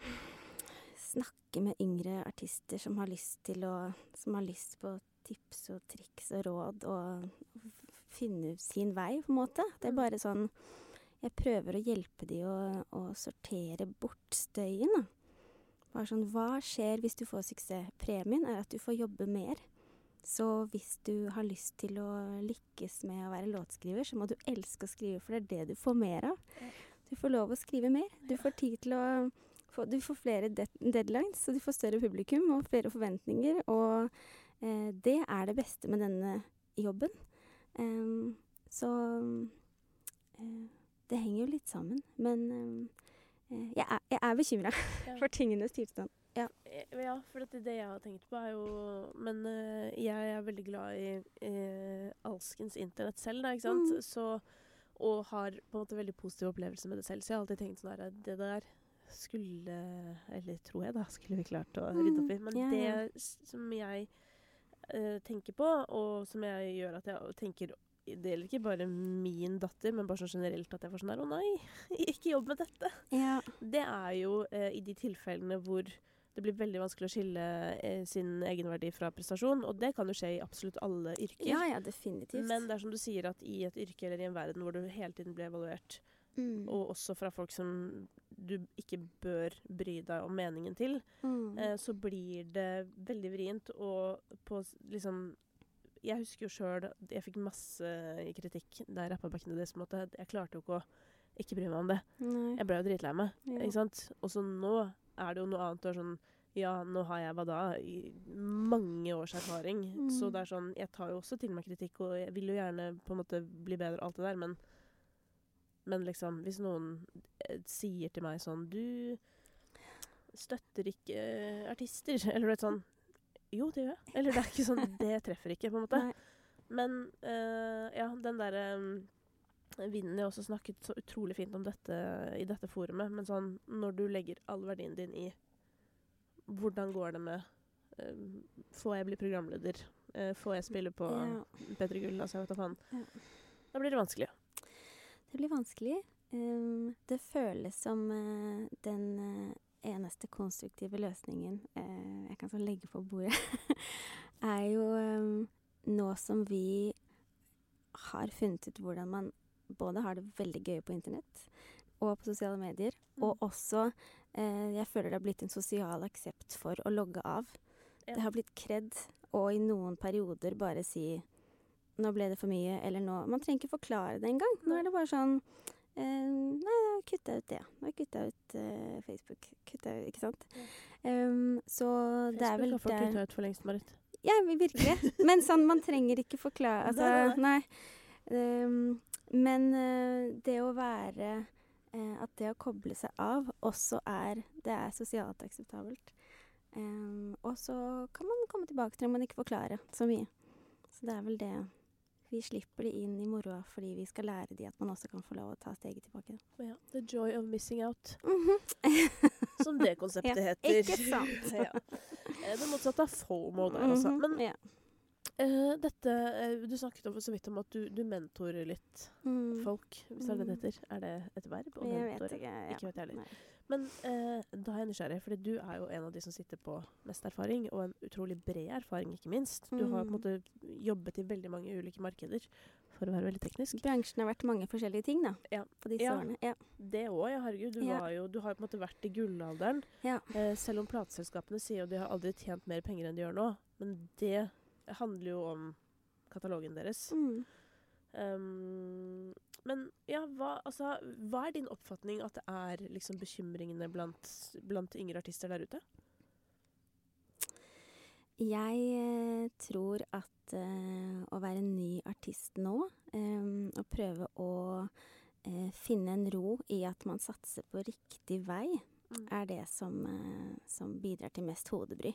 snakke med yngre artister som har lyst til å Som har lyst på tips og triks og råd og finne sin vei, på en måte. Det er bare sånn Jeg prøver å hjelpe de å, å sortere bort støyen, da. Bare sånn Hva skjer hvis du får suksess? Premien er at du får jobbe mer. Så hvis du har lyst til å lykkes med å være låtskriver, så må du elske å skrive, for det er det du får mer av. Du får lov å skrive mer. Du får tid til å få, Du får flere de deadlines, så du får større publikum og flere forventninger, og det er det beste med denne jobben. Så uh, det henger jo litt sammen. Men uh, jeg er, jeg er bekymra Ja. for tingenes tilstand. Ja. Ja, for det, det jeg har tenkt på er jo Men eh, jeg er veldig glad i eh, alskens internett selv, da, ikke sant. Mm. Så, og har på en måte veldig positive opplevelser med det selv. Så jeg har alltid tenkt sånn der Det der skulle Eller tror jeg, da, skulle vi klart å rydde opp i. Men Mm, ja. det som jeg eh, tenker på, og som jeg gjør at jeg tenker det gjelder ikke bare min datter, men bare sånn generelt at jeg får sånn der Å nei, ikke jobb med dette. Ja. Det er jo eh, i de tilfellene hvor det blir veldig vanskelig å skille eh, sin egenverdi fra prestasjon. Og det kan jo skje i absolutt alle yrker. ja, ja, definitivt. Men det er som du sier, at i et yrke eller i en verden hvor du hele tiden blir evaluert, mm. og også fra folk som du ikke bør bry deg om meningen til, mm. eh, så blir det veldig vrient. Og på liksom Jeg husker jo sjøl Jeg fikk masse kritikk da jeg rappa back in the days. Jeg klarte jo ikke å ikke bry meg om det. Nei. Jeg ble jo dritlei meg. Ja. Ikke sant? Og så nå er det jo noe annet. Du er sånn Ja, nå har jeg hva da? I mange års erfaring. Mm. Så det er sånn Jeg tar jo også til meg kritikk, og jeg vil jo gjerne på en måte bli bedre og alt det der, men Men liksom, hvis noen eh, sier til meg sånn Du støtter ikke artister, eller vet sånn Jo, det gjør jeg. Eller det er ikke sånn Det treffer ikke, på en måte. Nei. Men eh, ja, den derre Vinden har også snakket så utrolig fint om dette i dette forumet, men sånn når du legger all verdien din i hvordan går det med eh, Får jeg bli programleder? Eh, får jeg spille på Ja. P3 Gull? Altså, jeg vet da faen. Ja. Da blir det vanskelig. Det blir vanskelig. Um, det føles som eh, den eh, eneste konstruktive løsningen eh, jeg kan sånn legge på bordet, er jo um, nå som vi har funnet ut hvordan man både har det veldig gøy på internett og på sosiale medier, og også jeg føler det har blitt en sosial aksept for å logge av. Det har blitt kred, og i noen perioder bare si nå ble det for mye, eller nå Man trenger ikke forklare det engang. Nå er det bare sånn eh, Nei, da kutta jeg ut det. Nå kutta jeg ut eh, Facebook. Kutta jeg, ikke sant? Ja. Um, så det er vel Facebook har folk kutta ut for lengst, Marit. Ja, virkelig. Men sånn, man trenger ikke forklare Altså, Nei, nei. Um, men eh, det å være eh, At det å koble seg av også er Det er sosialt akseptabelt. Um, og så kan man komme tilbake til det, man ikke forklarer så mye. Så det er vel det. Vi slipper de inn i moroa fordi vi skal lære de at man også kan få lov å ta steget tilbake. Ja, The joy of missing out, Mhm. som det konseptet Ja, heter. ikke sant? ja. Eh, Det motsatte er FOMO der, altså. Mhm, Men ja. uh, dette uh, Du snakket om, så vidt om at du, du mentorer litt Mm. folk, hvis det er det det Mm. heter. Er det et verb? Jeg vet ikke. Ja. Ikke vet jeg heller. Men eh, da er jeg nysgjerrig, fordi du er jo en av de som sitter på mest erfaring, og en utrolig bred erfaring, ikke minst. Du har på en Mm. måte jobbet i veldig mange ulike markeder, for å være veldig teknisk. Bransjen har vært mange forskjellige ting, da. Ja. På disse Ja. årene. Ja. Det òg, ja. Herregud. Du, Ja. var jo, du har på en måte vært i gullalderen. Ja. Eh, selv om plateselskapene sier jo de har aldri tjent mer penger enn de gjør nå. Men det handler jo om katalogen deres. Mm. Um, men ja, hva, altså, hva er din oppfatning at det er liksom bekymringene blant, blant yngre artister der ute? Jeg eh, tror at uh, å være en ny artist nå, eh, og prøve å uh, finne en ro i at man satser på riktig vei, Mm. er det som, uh, som bidrar til mest hodebry.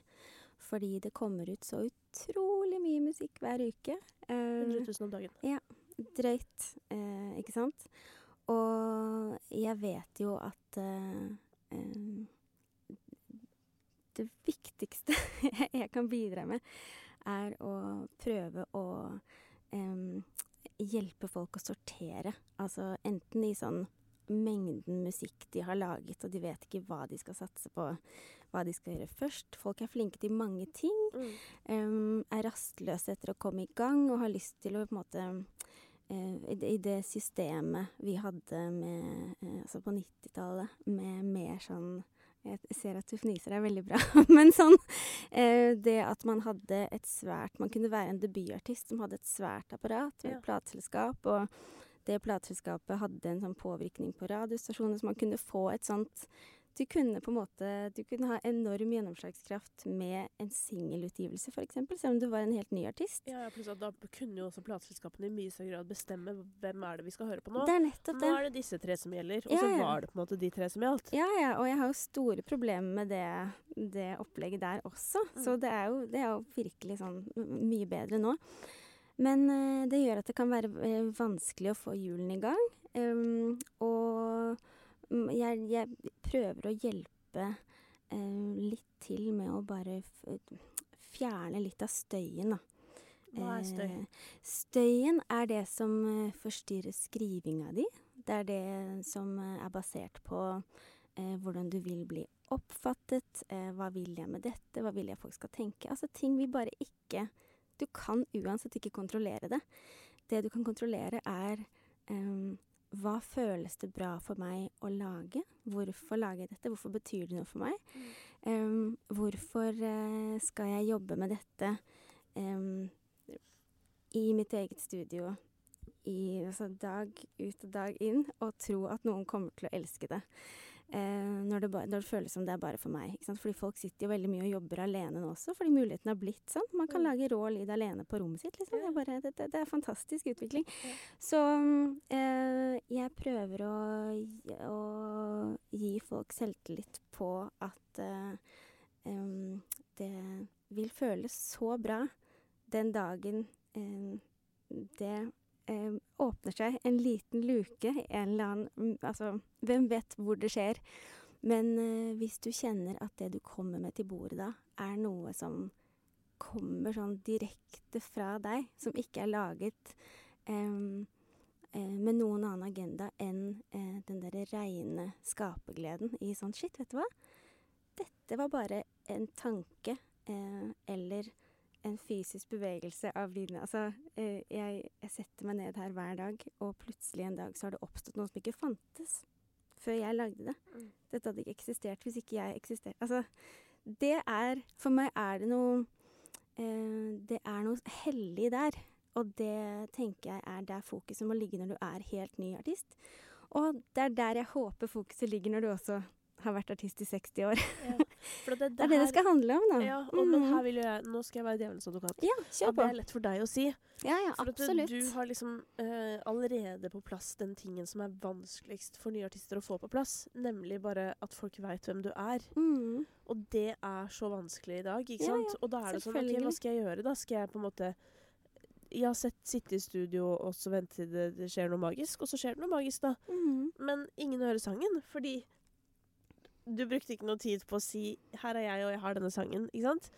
Fordi det kommer ut så utrolig mye musikk hver uke. Eh, 100 000 om dagen. Drøyt, eh, ikke sant? Og jeg vet jo at eh, eh, det viktigste jeg kan bidra med, er å prøve å em, hjelpe folk å sortere. Altså enten i sånn mengden musikk de har laget, og de vet ikke hva de skal satse på, hva de skal gjøre først. Folk er flinke til mange ting. Mm. Um, er rastløse etter å komme i gang og har lyst til å på en måte eh, i, det, I det systemet vi hadde med, eh, altså på 90-tallet, med mer sånn Jeg ser at du fniser, det er veldig bra. Men sånn eh, Det at man hadde et svært Man kunne være en debutartist som hadde et svært apparat ved Ja. plateselskap, og det plateselskapet hadde en sånn påvirkning på radiostasjoner, så man kunne få et sånt du kunne på en måte Du kunne ha enorm gjennomslagskraft med en singelutgivelse, f.eks., selv om du var en helt ny artist. Ja, pluss at da kunne jo også plateselskapene i mye større grad bestemme hvem er det vi skal høre på nå. Det er nettopp det. Nå er det disse tre som gjelder. Og så Ja, ja. var det på en måte de tre som gjaldt. Ja, ja, og jeg har jo store problemer med det, det opplegget der også. Så Mm. det er, jo, det er jo virkelig sånn mye bedre nå. Men eh, det gjør at det kan være eh, vanskelig å få hjulene i gang. Um, og jeg, jeg prøver å hjelpe eh, litt til med å bare fjerne litt av støyen, da. Hva er støy? Eh, støyen er det som eh, forstyrrer skrivinga di. Det er det som eh, er basert på eh, hvordan du vil bli oppfattet. Eh, hva vil jeg med dette? Hva vil jeg folk skal tenke? Altså ting vi bare ikke Du kan uansett ikke kontrollere det. Det du kan kontrollere, er em, hva føles det bra for meg å lage? Hvorfor lager jeg dette? Hvorfor betyr det noe for meg? Um, hvorfor uh, skal jeg jobbe med dette um, i mitt eget studio i altså, dag ut og dag inn, og tro at noen kommer til å elske det? Eh, når, det ba, når det føles som det er bare for meg. Ikke sant? Fordi folk sitter jo veldig mye og jobber alene nå også, fordi muligheten har blitt sånn. Man kan Mm. lage rå lyd alene på rommet sitt. Liksom. Det, er bare, det, det, er fantastisk utvikling. Ja. Så eh, jeg prøver å, å gi folk selvtillit på at eh, em, det vil føles så bra den dagen eh, det em, åpner seg en liten luke, en eller annen mm, Altså, hvem vet hvor det skjer? Men eh, hvis du kjenner at det du kommer med til bordet da, er noe som kommer sånn direkte fra deg, som ikke er laget eh, med noen annen agenda enn eh, den derre reine skapergleden i sånn Shit, vet du hva? Dette var bare en tanke eh, eller en fysisk bevegelse av lydene. Altså, eh, jeg, jeg setter meg ned her hver dag, og plutselig en dag så har det oppstått noe som ikke fantes før jeg lagde det. Mm. Dette hadde ikke eksistert hvis ikke jeg eksisterte. Altså, det er For meg er det noe eh, Det er noe hellig der. Og det tenker jeg er der fokuset må ligge når du er helt ny artist. Og det er der jeg håper fokuset ligger når du også har vært artist i 60 år. Ja. For det, Det er det det skal handle om, da. Ja, og, men Mhm. her vil jeg Nå skal jeg være djevelens advokat. Ja, kjør på. det er lett for deg å si. Ja, ja, For absolutt. du har liksom uh, allerede på plass den tingen som er vanskeligst for nye artister å få på plass. Nemlig bare at folk veit hvem du er. Mm. Og det er så vanskelig i dag, ikke Ja, sant? Og da er det sånn OK, hva skal jeg gjøre? Da skal jeg på en måte ja, sett, sitte i studio og så vente til det, det skjer noe magisk, og så skjer det noe magisk, da. Mm. Men ingen hører sangen, fordi du brukte ikke noe tid på å si 'her er jeg, og jeg har denne sangen', ikke sant?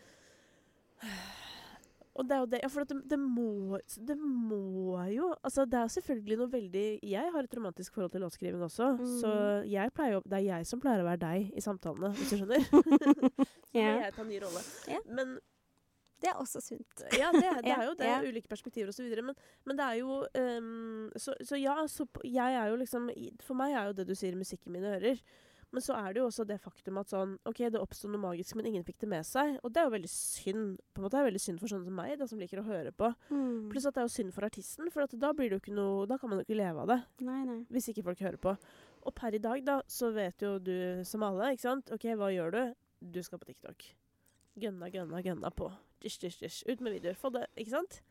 Og det er jo det Ja, for det, det må Det må jo Altså, det er selvfølgelig noe veldig Jeg har et romantisk forhold til låtskriving også, Mm. så jeg pleier jo Det er jeg som pleier å være deg i samtalene, hvis du skjønner. Så yeah. Jeg tar ny rolle. Yeah. Men Det er også sunt. ja, det, det er jo det. er. Ulike perspektiver osv. Men, men det er jo um, så, så ja, så jeg er jo liksom For meg er jo det du sier, musikken mine ører. Men så er det jo også det faktum at sånn OK, det oppsto noe magisk, men ingen fikk det med seg. Og det er jo veldig synd. På en måte er det veldig synd for sånne som meg, da, som liker å høre på. Mm. Pluss at det er jo synd for artisten, for at da blir det jo ikke noe Da kan man jo ikke leve av det. Nei, nei. Hvis ikke folk hører på. Og per i dag, da, så vet jo du som alle, ikke sant. OK, hva gjør du? Du skal på TikTok. Gønna, gønna, gønna på. Dish, dish, dish. Ut med videoer. Få det, ikke sant?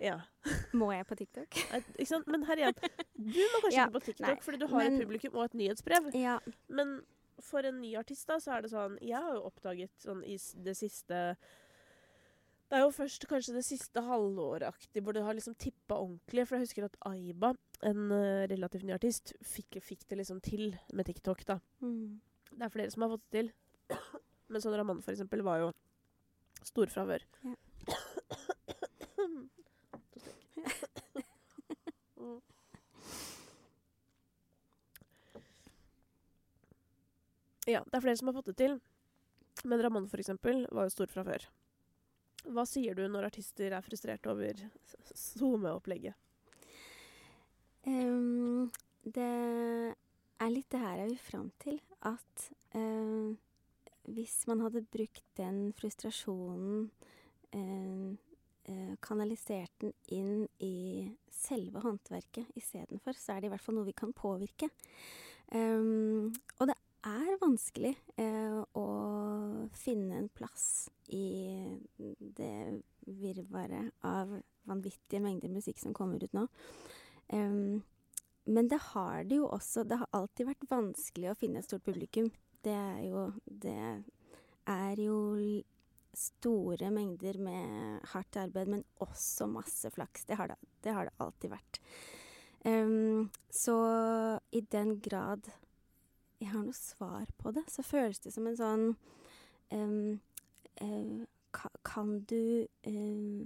Ja. Må jeg på TikTok? Men her igjen, du må kanskje Ja, ikke på TikTok nei, fordi du har men- et publikum og et nyhetsbrev. Ja. Men for en ny artist, da, så er det sånn Jeg har jo oppdaget sånn i det siste Det er jo først kanskje det siste halvåret-aktig hvor det har liksom tippa ordentlig. For jeg husker at Aiba, en eh, relativt ny artist, fikk, fikk det liksom til med TikTok, da. Mm. Det er flere som har fått det til. Men sånn Ramón for eksempel var jo storfravør. Ja. To stykk. Mm. Ja, det er flere som har fått det til. Men Ramón for eksempel var jo stor fra før. Hva sier du når artister er frustrert over SoMe-opplegget? Um, det er litt det her jeg vil fram til. At uh, hvis man hadde brukt den frustrasjonen uh, Kanalisert den inn i selve håndverket istedenfor, så er det i hvert fall noe vi kan påvirke. Um, og det er vanskelig eh, å finne en plass i det virvaret av vanvittige mengder musikk som kommer ut nå. Ehm, men det har det jo også Det har alltid vært vanskelig å finne et stort publikum. Det er jo Det er jo store mengder med hardt arbeid, men også masse flaks. Det har det, det, har det alltid vært. Um, så i den grad jeg har noe svar på det, så føles det som en sånn um, uh, ka, Kan du uh,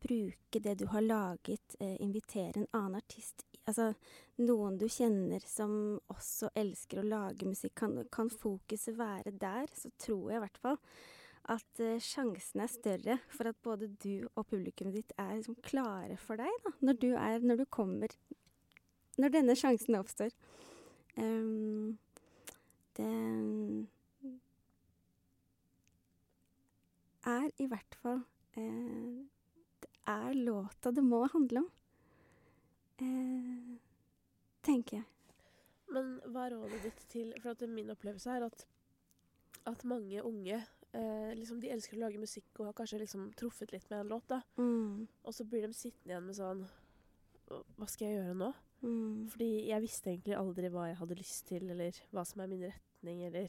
bruke det du har laget, uh, invitere en annen artist Altså noen du kjenner som også elsker å lage musikk. Kan, kan fokuset være der, så tror jeg i hvert fall at uh, sjansen er større for at både du og publikummet ditt er liksom klare for deg da, når du, er, når du kommer Når denne sjansen oppstår. Ehm, det er i hvert fall eh, Det er låta det må handle om. Eh, tenker jeg. Men hva er rådet ditt til For at min opplevelse er at, at mange unge eh, liksom De elsker å lage musikk og har kanskje liksom truffet litt med en låt, da. Mm, Og så blir de sittende igjen med sånn Hva skal jeg gjøre nå? mm, Fordi jeg visste egentlig aldri hva jeg hadde lyst til, eller hva som er min retning, eller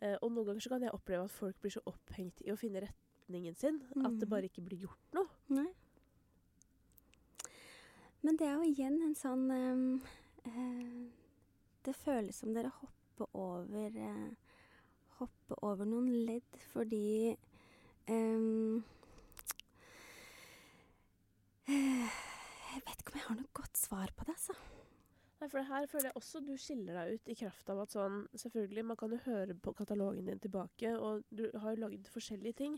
eh, Og noen ganger så kan jeg oppleve at folk blir så opphengt i å finne retningen sin at det Mhm. bare ikke blir gjort noe. nei. Men det er jo igjen en sånn ehm, eh, Det føles som dere hopper over eh, Hopper over noen ledd fordi ehm, eh, Jeg vet ikke om jeg har noe godt svar på det, altså. Nei, for det her føler jeg også du skiller deg ut i kraft av at sånn Selvfølgelig, man kan jo høre på katalogen din tilbake, og du har jo lagd forskjellige ting.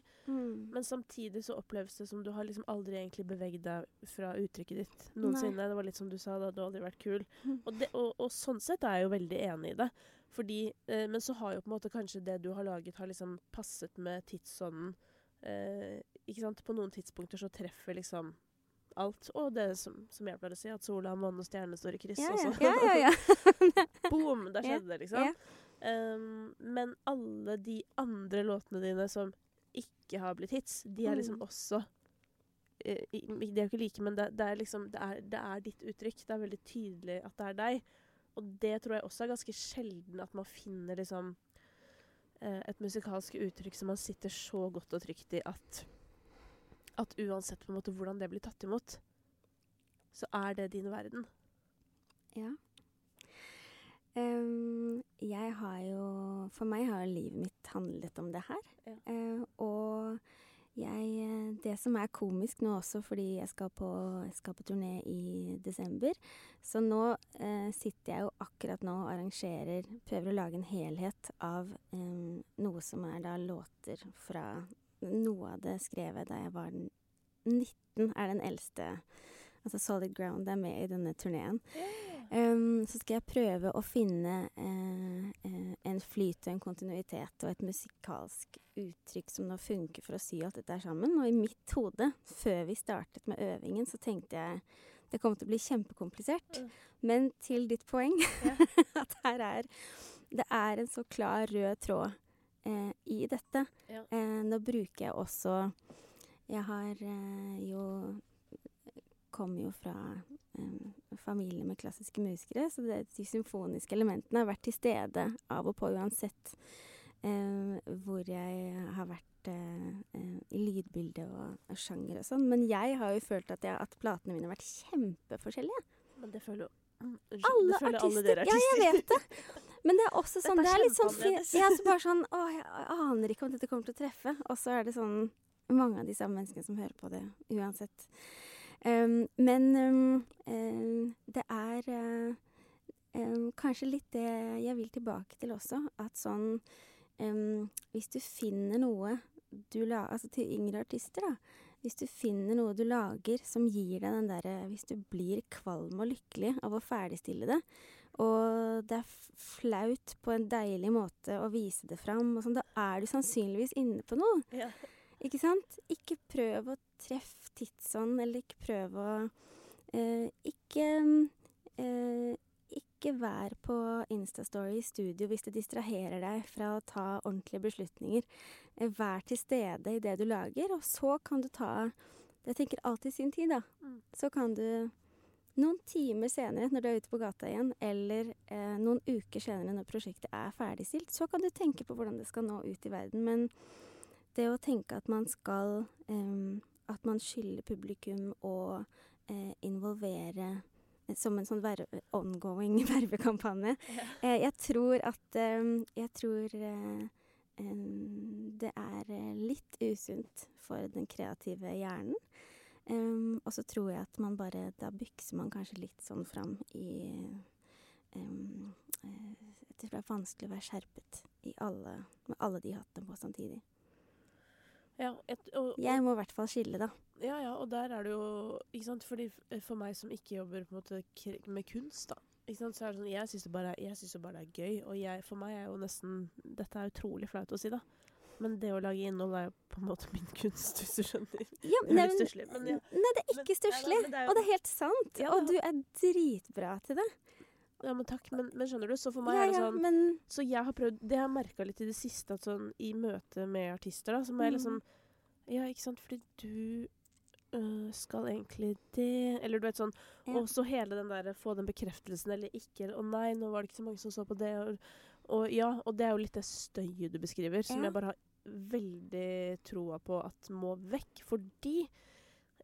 Men samtidig så oppleves det som du har liksom aldri egentlig beveget deg fra uttrykket ditt noensinne. Det var litt som du sa, da du aldri vært kul. Mm. Og, det, og, og sånn sett er jeg jo veldig enig i det. Fordi, eh, men så har jo på en måte kanskje det du har laget, har liksom passet med tidsånden. Eh, ikke sant? På noen tidspunkter så treffer liksom alt. Og det som, som jeg pleier å si, at sola, månen og stjernene står i kryss. Ja, også. ja, ja, boom, der Ja, skjedde det, liksom. Um, men alle de andre låtene dine som ikke har blitt hits, de er liksom Mm. også uh, i- De er jo ikke like, men det, det, er liksom, det, er, det er ditt uttrykk. Det er veldig tydelig at det er deg. Og det tror jeg også er ganske sjelden at man finner liksom eh, et musikalsk uttrykk som man sitter så godt og trygt i at at uansett på en måte hvordan det blir tatt imot, så er det din verden. Ja. Um, jeg har jo For meg har livet mitt handlet om det her. Ja. Uh, og jeg eh, Det som er komisk nå også, fordi jeg skal på, jeg skal på turné i desember Så nå eh, sitter jeg jo akkurat nå og arrangerer Prøver å lage en helhet av em, noe som er da låter fra Noe av det skrevet da jeg var 19, er den eldste. Altså Solid Ground er med i denne turneen. Um, så skal jeg prøve å finne eh, eh, en flyt og en kontinuitet og et musikalsk uttrykk som nå funker for å sy alt dette sammen. Og i mitt hode, før vi startet med øvingen, så tenkte jeg det kommer til å bli kjempekomplisert. Mm. Men til ditt poeng, at her er Det er en så klar rød tråd i dette. Ja. Eh, nå bruker jeg også Jeg har eh, jo Kommer jo fra eh, familie med klassiske musikere, så det, de symfoniske elementene har vært til stede av og på uansett eh, hvor jeg har vært eh, eh, i lydbilde og, sjanger og sånn. Men jeg har jo følt at, jeg, at platene mine har vært kjempeforskjellige. Men det føler jo unnskyld, Alle artister. alle Ja, jeg vet det. Men det er også sånn Dette Det er litt sånn Jeg så bare sånn Å, jeg aner ikke om dette kommer til å treffe. Og så er det sånn mange av de samme menneskene som hører på det uansett. Um, men um, um, det er uh, kanskje litt det jeg vil tilbake til også. At sånn Hvis du finner noe du la, Altså til yngre artister, da. Hvis du finner noe du lager som gir deg den derre Hvis du blir kvalm og lykkelig av å ferdigstille det, og det er flaut på en deilig måte å vise det fram, og sånn, da er du sannsynligvis inne på noe. Ja. Ikke sant? Ikke prøv å treffe tidsånd, eller ikke prøv å eh, Ikke eh, Ikke vær på Instastory i studio hvis det distraherer deg fra å ta ordentlige beslutninger. Eh, vær til stede i det du lager, og så kan du ta Jeg tenker alltid sin tid, da. Mm. Så kan du noen timer senere, når du er ute på gata igjen, eller eh, noen uker senere når prosjektet er ferdigstilt, så kan du tenke på hvordan det skal nå ut i verden. Men det å tenke at man skal eh, At man skylder publikum å eh, involvere som en sånn verve, ongoing vervekampanje. Ja. Eh, jeg tror at em, Jeg tror eh, em, det er eh, litt usunt for den kreative hjernen. Um, og så tror jeg at man bare Da bykser man kanskje litt sånn fram i um, Jeg tror det er vanskelig å være skjerpet i alle, med alle de hattene på samtidig. Ja, et, og, og, Jeg må i hvert fall skille, da. ja, ja, og der er det jo ikke sant? Fordi For meg som ikke jobber måte med kunst, da, ikke sant? så er det sånn Jeg syns det, det bare er gøy. Og jeg, for meg er jo nesten Dette er utrolig flaut å si, da. Men det å lage innhold er jo på en måte min kunst, hvis du skjønner. Ja, Det nei, men- stusslig, men ja. Nei, det er ikke stusslig. Og det er helt sant. Ja, og du er dritbra til det. Ja, men takk. Men, men skjønner du, så for meg Ja, er det ja, sånn men Så jeg har prøvd Det jeg har merka litt i det siste, at sånn i møte med artister, da, så må jeg Mm. liksom Ja, ikke sant, fordi du øh, skal egentlig det Eller du vet sånn Ja. Og så hele den der få den bekreftelsen eller ikke, å nei, nå var det ikke så mange som så på det, og, og ja, og det er jo litt det støyet du beskriver, som jeg bare har veldig troa på at må vekk, fordi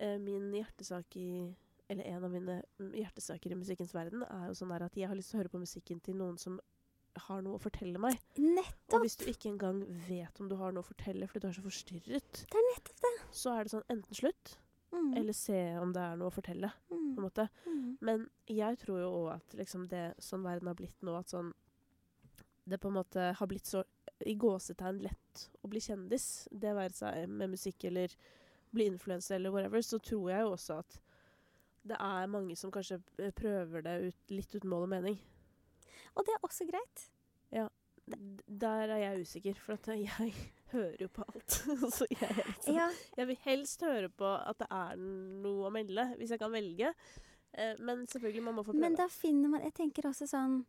eh, min hjertesak i eller en av mine mm, hjertesaker i musikkens verden er jo sånn at jeg har lyst til å høre på musikken til noen som har noe å fortelle meg. Nettopp! Og hvis du ikke engang vet om du har noe å fortelle fordi du er så forstyrret, Det er nettopp det. så er det sånn enten slutt, Mm. eller se om det er noe å fortelle, på en mm. måte. Mm. Men jeg tror jo òg at liksom det sånn verden har blitt nå, at sånn Det på en måte har blitt så i gåsetegn lett å bli kjendis, det være seg med musikk eller bli influenser eller whatever, så tror jeg jo også at det er mange som kanskje eh, prøver det ut, litt uten mål og mening. Og det er også greit. Ja. Der er jeg usikker, for jeg hører jo på alt. så jeg, liksom, Ja, jeg vil helst høre på at det er noe å melde, hvis jeg kan velge. Eh, men selvfølgelig, man må få prøve. men da finner man Jeg tenker også sånn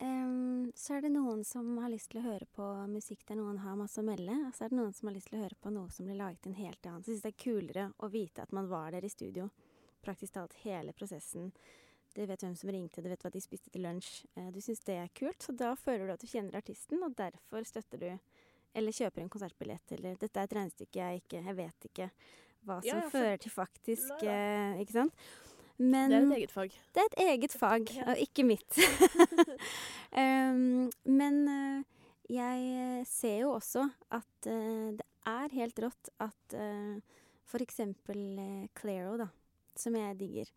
um, Så er det noen som har lyst til å høre på musikk der noen har masse å melde. Og så er det noen som har lyst til å høre på noe som blir laget en helt annen. Så syns det er kulere å vite at man var der i studio. Praktisk talt hele prosessen. Du vet hvem som ringte, du vet hva de spiste til lunsj. Eh, du syns det er kult, så da føler du at du kjenner artisten, og derfor støtter du eller kjøper en konsertbillett, eller 'Dette er et regnestykke jeg ikke Jeg vet ikke hva som Ja, for- fører til faktisk Nei, eh, Ikke sant? Men det er et eget fag. det er et eget fag, Ja. og ikke mitt. um, men uh, jeg ser jo også at uh, det er helt rått at uh, f.eks. Uh, Clairo, da, som jeg digger,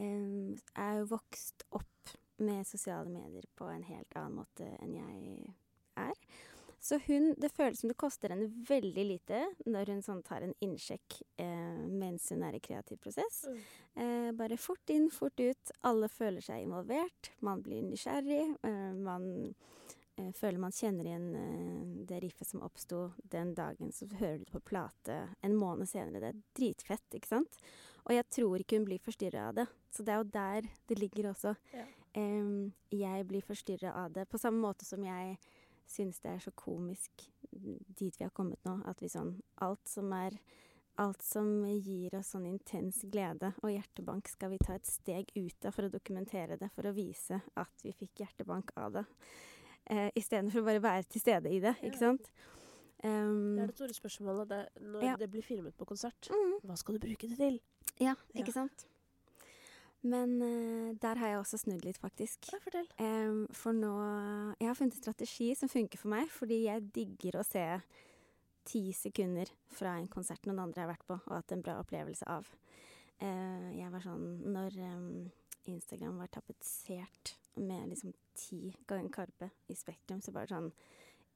um, er jo vokst opp med sosiale medier på en helt annen måte enn jeg er. Så hun, det føles som det koster henne veldig lite når hun sånn tar en innsjekk eh, mens hun er i kreativ prosess. Eh, bare fort inn, fort ut. Alle føler seg involvert. Man blir nysgjerrig. Eh, man eh, føler man kjenner igjen eh, det riffet som oppsto den dagen. Så hører du det på plate en måned senere. Det er dritfett, ikke sant? Og jeg tror ikke hun blir forstyrra av det. Så det er jo der det ligger også. Ja. Um, jeg blir forstyrra av det. På samme måte som jeg syns det er så komisk dit vi har kommet nå, at vi sånn Alt som er Alt som gir oss sånn intens glede og hjertebank, skal vi ta et steg ut av for å dokumentere det, for å vise at vi fikk hjertebank av det. Uh, Istedenfor å bare være til stede i det, ikke sant? Um, Det er det store spørsmålet. Det, når Ja. det blir filmet på konsert, mm, hva skal du bruke det til? Ja, Ja. ikke sant? Men uh, der har jeg også snudd litt, faktisk. Ja, fortell. Um, for nå Jeg har funnet en strategi som funker for meg, fordi jeg digger å se ti sekunder fra en konsert noen andre har vært på og hatt en bra opplevelse av. Uh, jeg var sånn Når um, Instagram var tapetsert med liksom ti ganger Karpe i Spektrum, så bare sånn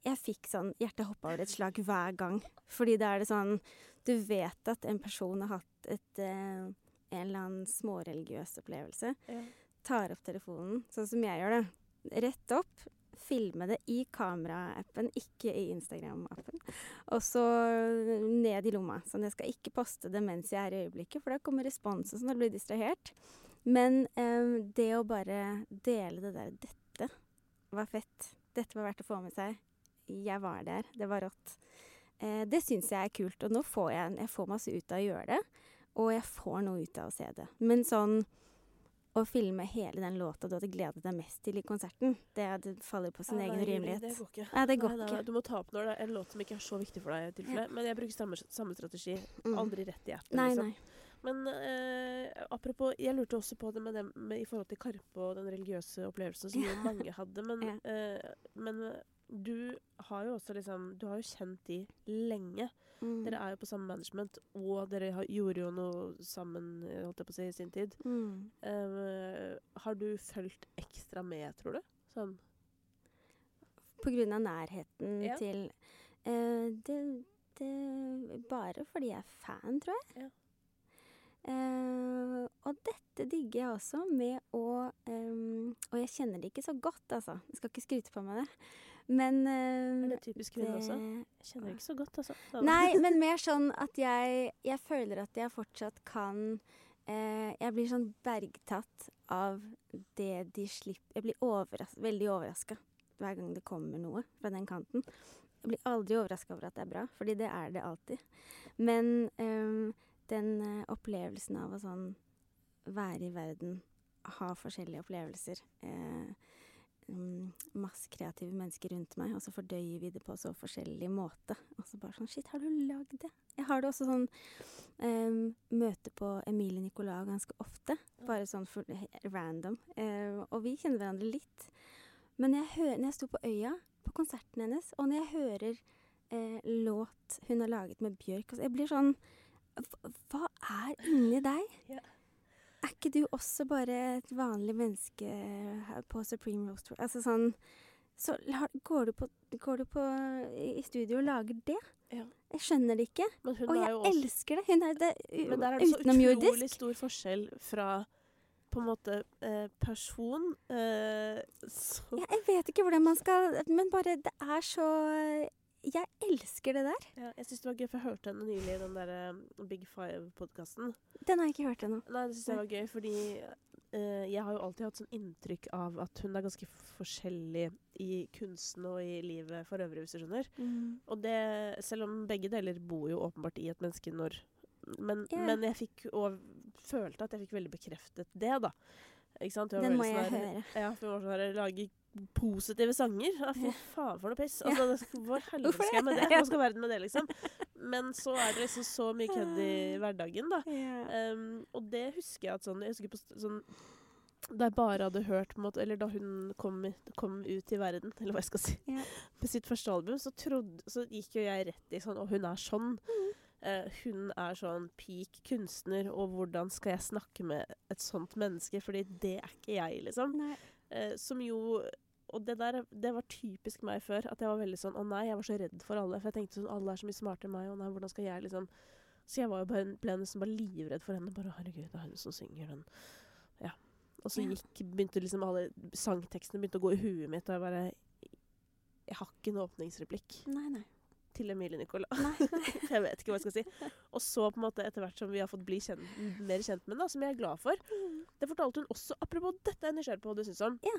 Jeg fikk sånn Hjertet hoppa over et slag hver gang. Fordi da er det sånn Du vet at en person har hatt et eh, en eller annen småreligiøs opplevelse Ja. tar opp telefonen, sånn som jeg gjør det. Rett opp, filme det i kameraappen, ikke i Instagram-appen. Og så ned i lomma. Sånn, jeg skal ikke poste det mens jeg er i øyeblikket, for da kommer responsen sånn, og blir distrahert. Men eh, det å bare dele det der Dette var fett. Dette var verdt å få med seg. Jeg var der. Det var rått. Eh, det syns jeg er kult. Og nå får jeg, jeg får masse ut av å gjøre det. Og jeg får noe ut av å se det. Men sånn å filme hele den låta du hadde gledet deg mest til i konserten, det, det faller på sin Ja, egen rimelighet urimelighet. Det går ikke. Ja, det går Nei, ikke. nei, Du må ta opp når det er en låt som ikke er så viktig for deg. i Ja. Men jeg bruker samme, samme strategi. Mm. Aldri rett i appen. Nei, liksom. nei. Men eh, apropos, jeg lurte også på det med det med, i forhold til Karpe og den religiøse opplevelsen som ja. mange hadde. Men, Ja. eh, men du har jo også liksom Du har jo kjent de lenge. Mm. Dere er jo på samme management, og dere har, gjorde jo noe sammen holdt jeg på å si, i sin tid. Mm. Uh, har du fulgt ekstra med, tror du? Sånn På grunn av nærheten Ja. til uh, det, det Bare fordi jeg er fan, tror jeg. Ja. Uh, og dette digger jeg også med å um, Og jeg kjenner det ikke så godt, altså. Jeg skal ikke skryte på meg det. Men Er eh, det typisk kvinne også? Jeg kjenner ikke så godt, altså. Nei, men mer sånn at jeg, jeg føler at jeg fortsatt kan uh, Jeg blir sånn bergtatt av det de slipper Jeg blir overras veldig overraska hver gang det kommer noe fra den kanten. Jeg blir aldri overraska over at det er bra, fordi det er det alltid. Men um, den uh, opplevelsen av å sånn være i verden, ha forskjellige opplevelser eh, masse kreative mennesker rundt meg, og så fordøyer vi det på så forskjellig måte. Og så bare sånn Shit, har du lagd det? Jeg har det også sånn um, møte på Emilie Nicolas ganske ofte. Bare sånn for, random. Uh, og vi kjenner hverandre litt. Men jeg hører, når jeg sto på Øya, på konserten hennes, og når jeg hører uh, låt hun har laget med Bjørk altså, Jeg blir sånn hva- er inni deg? Ja. Er ikke du også bare et vanlig menneske på Supreme Roast Tour? Altså sånn Så går, du på, går du på i studio og lager det? Ja. Jeg skjønner det ikke. Og jeg også elsker det. Hun er det utenomjordisk. Men der er det så utrolig stor forskjell fra på en måte eh, person eh, så Ja, jeg vet ikke hvordan man skal Men bare Det er så Jeg elsker det der. ja, Jeg syns det var gøy, for jeg hørte henne nylig i den der eh, Big Five-podkasten. Den har jeg ikke hørt ennå. Nei, det syns jeg var gøy, fordi uh, jeg har jo alltid hatt sånn inntrykk av at hun er ganske forskjellig i kunsten og i livet for øvrig, hvis du skjønner. Og det, selv om begge deler bor jo åpenbart i et menneske når Men, yeah. men jeg fikk og følte at jeg fikk veldig bekreftet det, da. Ikke sant? Den må jeg sånn høre. Ja, for hun var sånn der Lage positive sanger. Ja, fy faen for noe piss. Altså, ja. Hvor helvete skal jeg med det? Hva skal verden med det, liksom? Men så er det liksom så mye kødd i hverdagen, da. Ja. Um, og det husker jeg at sånn Jeg husker på sånn Da jeg bare hadde hørt måte, Eller da hun kom, kom ut i verden, eller hva jeg skal si, Ja. med sitt første album, så, trodde, så gikk jo jeg rett i sånn Og hun er sånn. Mm. Eh, hun er sånn peak kunstner, og hvordan skal jeg snakke med et sånt menneske? Fordi det er ikke jeg, liksom. Eh, som jo Og det der det var typisk meg før. At jeg var veldig sånn Å nei, jeg var så redd for alle. For jeg tenkte sånn Alle er så mye smartere enn meg. Å nei, hvordan skal jeg liksom Så jeg var jo bare, ble nesten bare livredd for henne. Bare herregud, det er hun som synger den. Ja. Og så gikk begynte liksom alle sangtekstene begynte å gå i huet mitt, og jeg bare Jeg har ikke en åpningsreplikk Nei, nei. Til Emilie Nicolas. jeg vet ikke hva jeg skal si. Og så på en måte etter hvert som vi har fått bli kjent, mer kjent med henne, som jeg er glad for. Det fortalte hun også Apropos dette er jeg nysgjerrig på hva du syns om. Ja.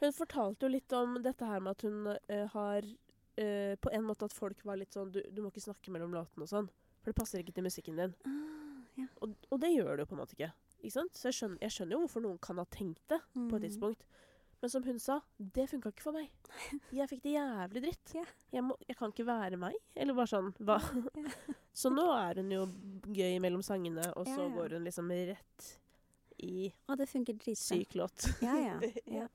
Hun fortalte jo litt om dette her med at hun uh, har uh, På en måte at folk var litt sånn du, du må ikke snakke mellom låtene og sånn. For det passer ikke til musikken din. Ah, ja. Og, og det gjør det jo på en måte ikke. Ikke? Så jeg skjønner, jeg skjønner jo hvorfor noen kan ha tenkt det på et Mm. tidspunkt. Men som hun sa, det funka ikke for meg. Jeg fikk det jævlig dritt. Jeg, må, jeg kan ikke være meg. Eller bare sånn hva? Så nå er hun jo gøy mellom sangene, og så går hun liksom rett i Å, det syk låt. Ja, ja. ja.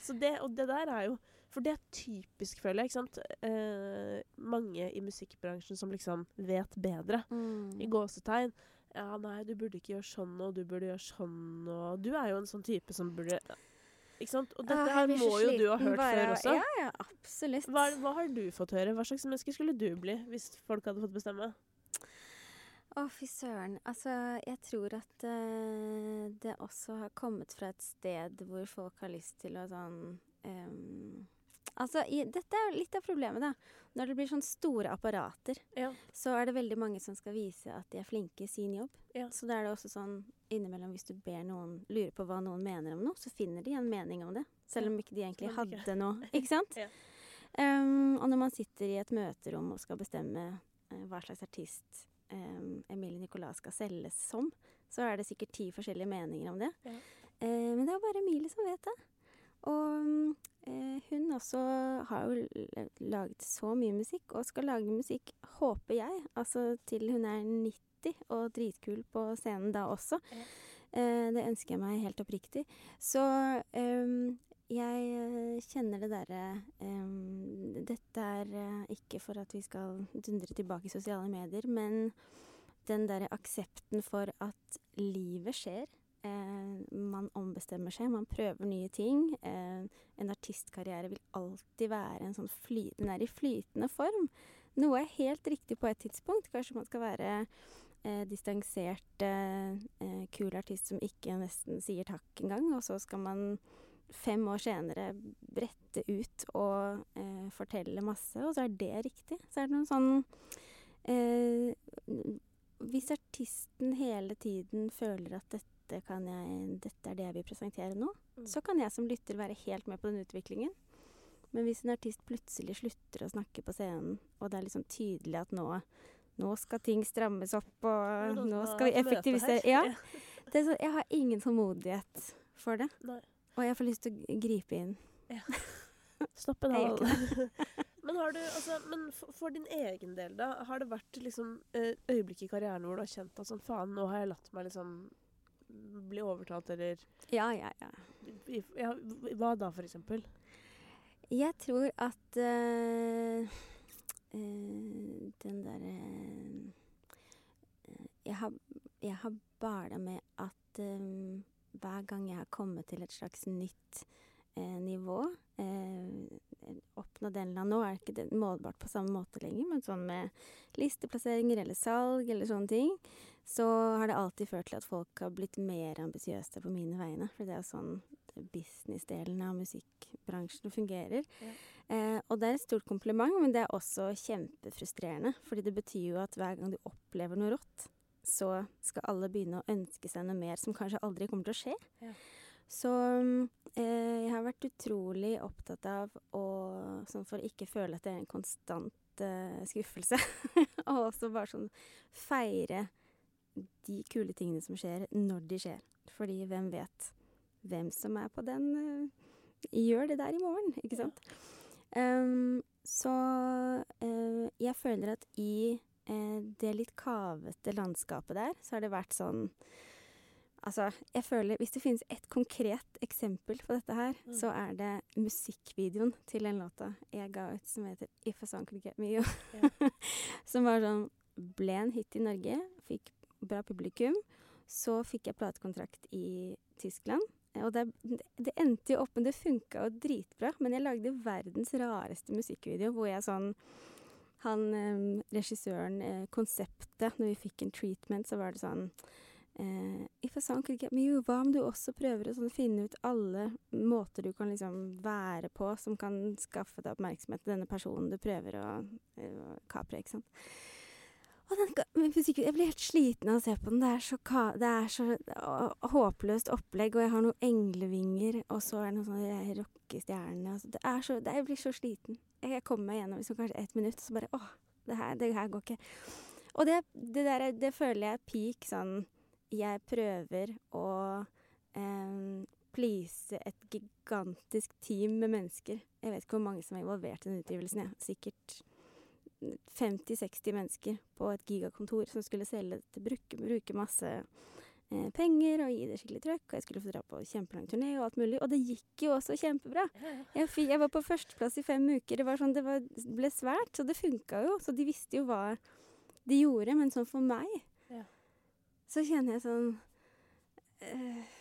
Så det, og det der er jo For det er typisk, føler jeg. ikke sant? Eh, mange i musikkbransjen som liksom vet bedre. Mm. I gåsetegn. Ja, nei, du burde ikke gjøre sånn, og du burde gjøre sånn, og Du er jo en sånn type som burde Ikke sant? Og dette her må jo du ha hørt bare før også. Ja, ja, absolutt. Hva, hva har du fått høre? Hva slags menneske skulle du bli hvis folk hadde fått bestemme? Å, fy søren. Altså, jeg tror at uh, det også har kommet fra et sted hvor folk har lyst til å sånn ehm, Altså, i, dette er litt av problemet, da. Når det blir sånn store apparater, Ja. så er det veldig mange som skal vise at de er flinke i sin jobb. Ja. Så da er det også sånn innimellom hvis du ber noen lure på hva noen mener om noe, så finner de en mening om det. Selv om ikke de egentlig hadde noe. Ikke sant? Ja. Um, og når man sitter i et møterom og skal bestemme uh, hva slags artist um, Emilie Nicolas skal selges som, så er det sikkert ti forskjellige meninger om det. Ja. Eh, men det er bare Emilie som vet det. Og eh, hun også har jo laget så mye musikk, og skal lage musikk, håper jeg, altså til hun er 90 og dritkul på scenen da også. Ja. Eh, det ønsker jeg meg helt oppriktig. Så ehm, jeg eh, kjenner det derre ehm, Dette er ikke for at vi skal dundre tilbake i sosiale medier, men den derre aksepten for at livet skjer. Eh, man ombestemmer seg, man prøver nye ting. Eh, en artistkarriere vil alltid være en sånn fly... Den er i flytende form. Noe er helt riktig på et tidspunkt. Kanskje man skal være eh, distansert, eh, eh, kul artist som ikke nesten sier takk engang. Og så skal man fem år senere brette ut og eh, fortelle masse, og så er det riktig. Så er det noen sånn Hvis artisten hele tiden føler at dette, kan jeg, dette er det jeg vil presentere nå, Mm. så kan jeg som lytter være helt med på den utviklingen. Men hvis en artist plutselig slutter å snakke på scenen, og det er liksom tydelig at nå, nå skal ting strammes opp, og nå skal vi effektivisere. Ja. Det så, jeg har ingen tålmodighet for det. Nei. Og jeg får lyst til å gripe inn. stoppe en Jeg hal. men har du, altså, men for, for din egen del, da, har det vært liksom eh, øyeblikk i karrieren hvor du har kjent at sånn faen, nå har jeg latt meg liksom bli overtalt, eller Ja, ja, ja. ja, Hva da, for eksempel? Jeg tror at øh, øh, den derre øh, jeg, har, jeg har bala med at eh, hver gang jeg har kommet til et slags nytt eh, nivå eh, Oppnådd en eller annen Nå er det ikke målbart på samme måte lenger, men sånn med listeplasseringer eller salg eller sånne ting, så har det alltid ført til at folk har blitt mer ambisiøse på mine vegne. For det er sånn businessdelen av musikkbransjen fungerer. Ja. Eh, og det er et stort kompliment, men det er også kjempefrustrerende. Fordi det betyr jo at hver gang du opplever noe rått, så skal alle begynne å ønske seg noe mer som kanskje aldri kommer til å skje. Ja. Så eh, jeg har vært utrolig opptatt av å Sånn for å ikke føle at det er en konstant eh, skuffelse. og også bare sånn feire de kule tingene som skjer, når de skjer. Fordi hvem vet hvem som er på den eh, Gjør det der i morgen, ikke sant? Ehm, så uh, jeg føler at i uh, det litt kavete landskapet der, så har det vært sånn Altså, jeg føler Hvis det finnes et konkret eksempel på dette her, Mm. så er det musikkvideoen til den låta jeg ga ut som heter 'If a Song Could Get Me You'. Ja. som var sånn Ble en hit i Norge, fikk bra publikum. Så fikk jeg platekontrakt i Tyskland. Eh, Og det, det endte jo opp, men det funka jo dritbra. Men jeg lagde verdens rareste musikkvideo hvor jeg sånn Han eh, regissøren, eh, konseptet Når vi fikk en treatment, så var det sånn eh, If a song could get me you, hva om du også prøver å sånn finne ut alle måter du kan liksom være på som kan skaffe deg oppmerksomhet til denne personen du prøver å, eh, å kapre, ikke sant. Den, jeg blir helt sliten av å se på den. Det er så, det er så å, håpløst opplegg, og jeg har noen englevinger, og så er det noen sånne rockestjerner. Altså, det er så, det, jeg blir så sliten. Jeg, kommer meg gjennom liksom kanskje ett minutt, og så bare åh, det her, det her går ikke. Og det, det der, er- det føler jeg er peak sånn Jeg prøver å eh, please et gigantisk team med mennesker. Jeg vet ikke hvor mange som er involvert i den utgivelsen. Ja. Sikkert 50-60 mennesker på et gigakontor som skulle selge til bruke, bruke masse eh, penger og gi det skikkelig trøkk, og jeg skulle få dra på kjempelang turné og alt mulig. Og det gikk jo også kjempebra. Jeg, fi- jeg var på førsteplass i fem uker. Det, var sånn, det var, ble svært, så det funka jo. Så de visste jo hva de gjorde. Men sånn for meg, Ja. så kjenner jeg sånn eh, h-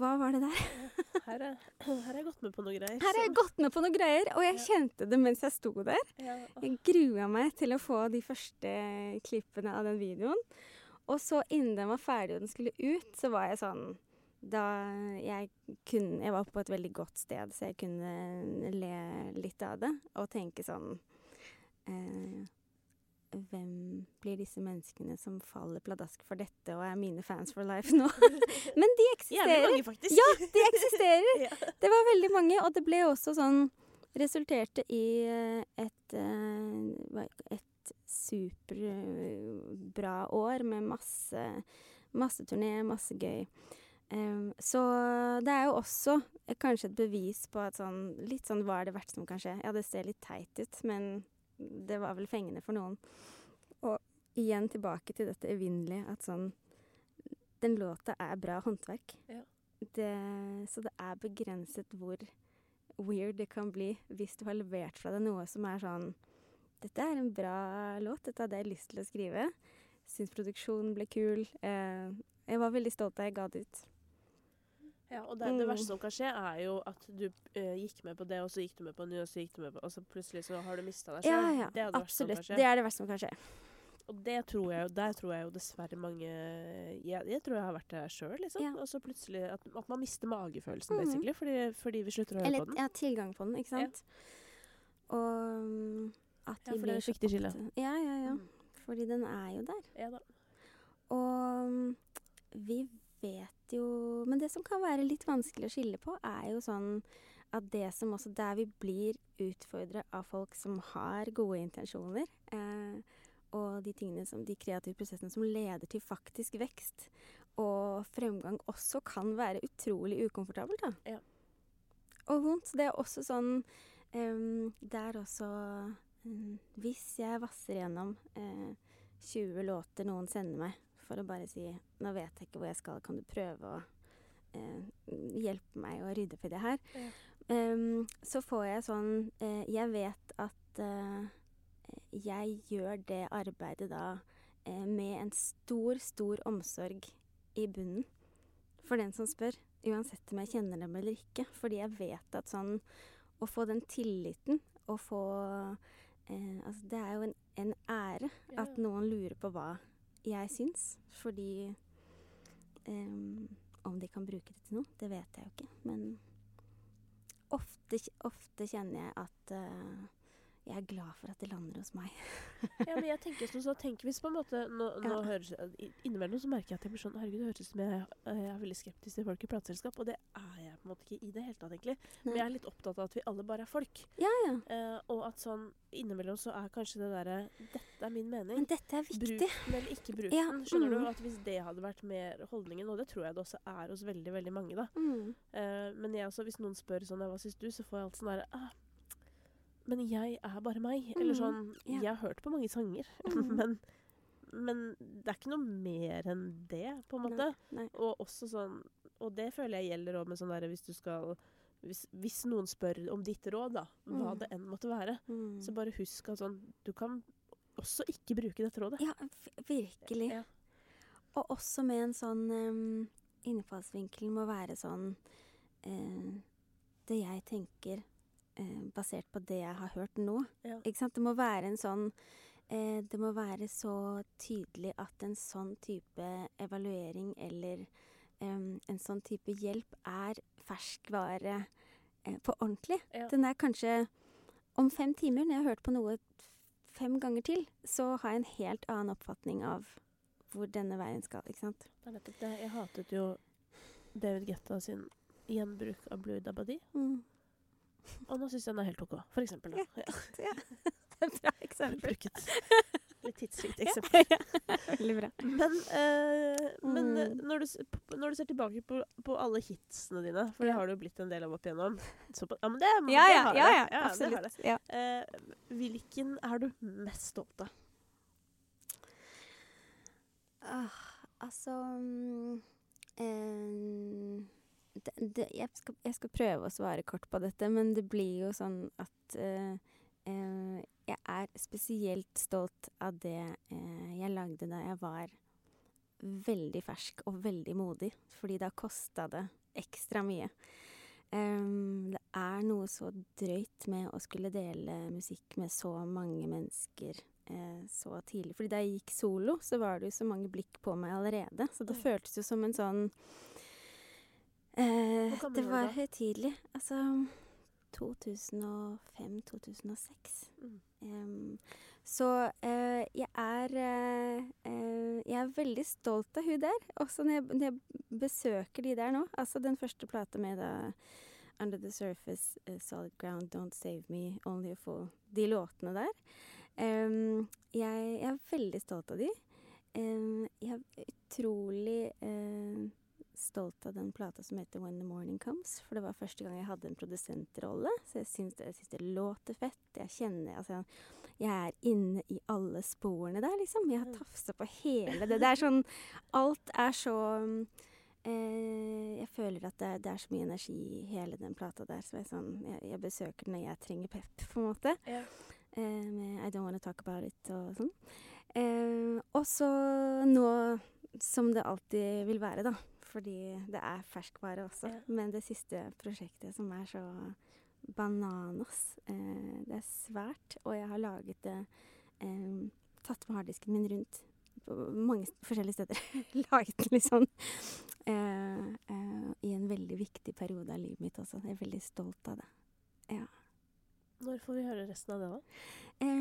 Hva var det der? Her er, her har jeg gått med på noe greier. Her har jeg gått med på noe greier, og jeg kjente det mens jeg sto der. Jeg grua meg til å få de første klippene av den videoen. Og så innen den var ferdig og den skulle ut, så var jeg sånn da jeg, kunne, jeg var på et veldig godt sted, så jeg kunne le litt av det og tenke sånn eh, Hvem blir disse menneskene som faller pladask for dette og er mine fans for life nå? Men de Jævlig eksisterer! mange, faktisk. Ja, de eksisterer! Ja. Det var veldig mange, og det ble også sånn Resulterte i eh, et, eh, et superbra år med masse, masse turné, masse gøy. Så det er jo også eh, kanskje et bevis på at sånn Litt sånn hva er det verste som kan skje? Ja, det ser litt teit ut, men det var vel fengende for noen. Og igjen tilbake til dette evinnelige at sånn Den låta er bra håndverk. Ja. Det, så det er begrenset hvor weird det kan bli hvis du har levert fra deg noe som er sånn Dette er en bra låt, dette hadde jeg lyst til å skrive. Syns produksjonen ble kul. Eh, jeg var veldig stolt da jeg ga det ut. Ja, og det, det Mm. verste som kan skje, er jo at du uh, gikk med på det, og så gikk du med på ny, og så gikk du med på Og så plutselig så har du mista deg selv. ja, det er det verste som absolutt. kan skje. Det er det verste som kan skje. Og det tror jeg der tror jeg jo dessverre mange Jeg, jeg tror jeg har vært der sjøl, liksom. Ja. Og så plutselig at, at man mister magefølelsen, Mhm. basically, fordi, fordi vi slutter å høre Eller på den. ja, tilgang på den, ikke Ja. sant. Og at vi Ja, for det er et viktig skille. Ja, ja, ja. Mm. Fordi den er jo der. Ja da. Og mm, vi vet jo Men det som kan være litt vanskelig å skille på, er jo sånn at det som også Der vi blir utfordra av folk som har gode intensjoner, eh, og de tingene som De kreative prosessene som leder til faktisk vekst og fremgang, også kan være utrolig ukomfortabelt, da. Ja. Og vondt. Det er også sånn um, Det er også um, Hvis jeg vasser gjennom uh, 20 låter noen sender meg for å bare si 'Nå vet jeg ikke hvor jeg skal, kan du prøve å eh, hjelpe meg å rydde opp i det her?' Ja. um, så får jeg sånn eh, Jeg vet at eh, jeg gjør det arbeidet da eh, med en stor, stor omsorg i bunnen for den som spør. Uansett om jeg kjenner dem eller ikke. Fordi jeg vet at sånn Å få den tilliten og få eh, Altså, det er jo en, en ære Ja. at noen lurer på hva jeg syns. Fordi um, Om de kan bruke det til noe, det vet jeg jo ikke. Men ofte, ofte kjenner jeg at eh, jeg er glad for at det lander hos meg. Ja, men jeg tenker sånn, så tenk hvis på en måte Nå, nå Ja. høres Innimellom så merker jeg at jeg blir sånn Herregud, det høres ut som jeg, jeg er veldig skeptisk til folk i plateselskap. Og det er jeg på en måte ikke i det hele tatt, egentlig. Men jeg er litt opptatt av at vi alle bare er folk. Ja, ja. Eh, og at sånn innimellom så er kanskje det derre Dette er min mening. Men dette er viktig. Bruk den eller ikke bruk Ja, den. Skjønner mm. du? At hvis det hadde vært mer holdningen, og det tror jeg det også er hos veldig veldig mange, da. Mm. Eh, men jeg også, hvis noen spør sånn Hva syns du? Så får jeg alltid sånn derre ah, Men jeg er bare meg. Eller Mhm, sånn. Jeg har hørt på mange sanger, Mhm. men, men det er ikke noe mer enn det, på en måte. Nei. Og også sånn Og det føler jeg gjelder òg med sånn derre hvis du skal hvis, hvis noen spør om ditt råd, da, hva Mm. det enn måtte være, Mm. så bare husk at sånn Du kan også ikke bruke dette rådet. Ja, virkelig. Ja. Og også med en sånn um, innfallsvinkel må være sånn uh, Det jeg tenker eh, basert på det jeg har hørt nå. Ja. Ikke sant? Det må være en sånn eh, Det må være så tydelig at en sånn type evaluering eller eh, en sånn type hjelp er ferskvare eh, på ordentlig. Ja. Den er kanskje om fem timer, når jeg har hørt på noe fem ganger til, så har jeg en helt annen oppfatning av hvor denne veien skal. ikke sant? Er. Jeg hatet jo David Getta sin gjenbruk av Blue Dabadi. Mm. Og nå syns jeg den er helt OK, for eksempel. Da. Ja. Ja. Det et bra eksempel. Bruket. Litt tidsrikt eksempel. Veldig bra. Men, eh, men eh, Mm. når, du, når du ser tilbake på, på alle hitsene dine, for det har du blitt en del av opp igjennom så på, Ja, men det, Ja, det ja, ja, ja, det har jeg. absolutt. Ja. Eh, hvilken er du mest stolt av? Ah, altså um, eh, det, det, jeg, skal, jeg skal prøve å svare kort på dette, men det blir jo sånn at eh, eh, jeg er spesielt stolt av det eh, jeg lagde da jeg var veldig fersk og veldig modig, fordi da kosta det ekstra mye. Um, det er noe så drøyt med å skulle dele musikk med så mange mennesker eh, så tidlig. Fordi da jeg gikk solo, så var det jo så mange blikk på meg allerede. Så det føltes jo som en sånn eh, Det var høytidelig. Altså 2005-2006. Mm. Um, så uh, jeg er uh, uh, Jeg er veldig stolt av hun der. Også når jeg, når jeg besøker de der nå. Altså den første plata med da Under the Surface, Solid Ground, Don't Save Me, Only a Fool. De låtene der. Um, jeg, jeg er veldig stolt av de. Um, jeg er utrolig stolt av den plata som heter When the Morning Comes. For det var første gang jeg hadde en produsentrolle. Så jeg syns det, det låter fett. Jeg kjenner altså, Jeg er inne i alle sporene der, liksom. Jeg har tafsa på hele det. Det er sånn Alt er så eh, Jeg føler at det, det er så mye energi i hele den plata der. Så jeg, sånn, jeg, jeg besøker den når jeg trenger pep, på en måte. Yeah. Eh, med I Don't Wanna Talk About It og sånn. Eh, og så nå, som det alltid vil være, da. Fordi det er ferskvare også. Ja. Men det siste prosjektet som er så bananas eh, Det er svært, og jeg har laget det eh, Tatt med harddisken min rundt på mange forskjellige steder. laget den litt sånn eh, i en veldig viktig periode av livet mitt også. Jeg er veldig stolt av det. Når får vi høre resten av det, da?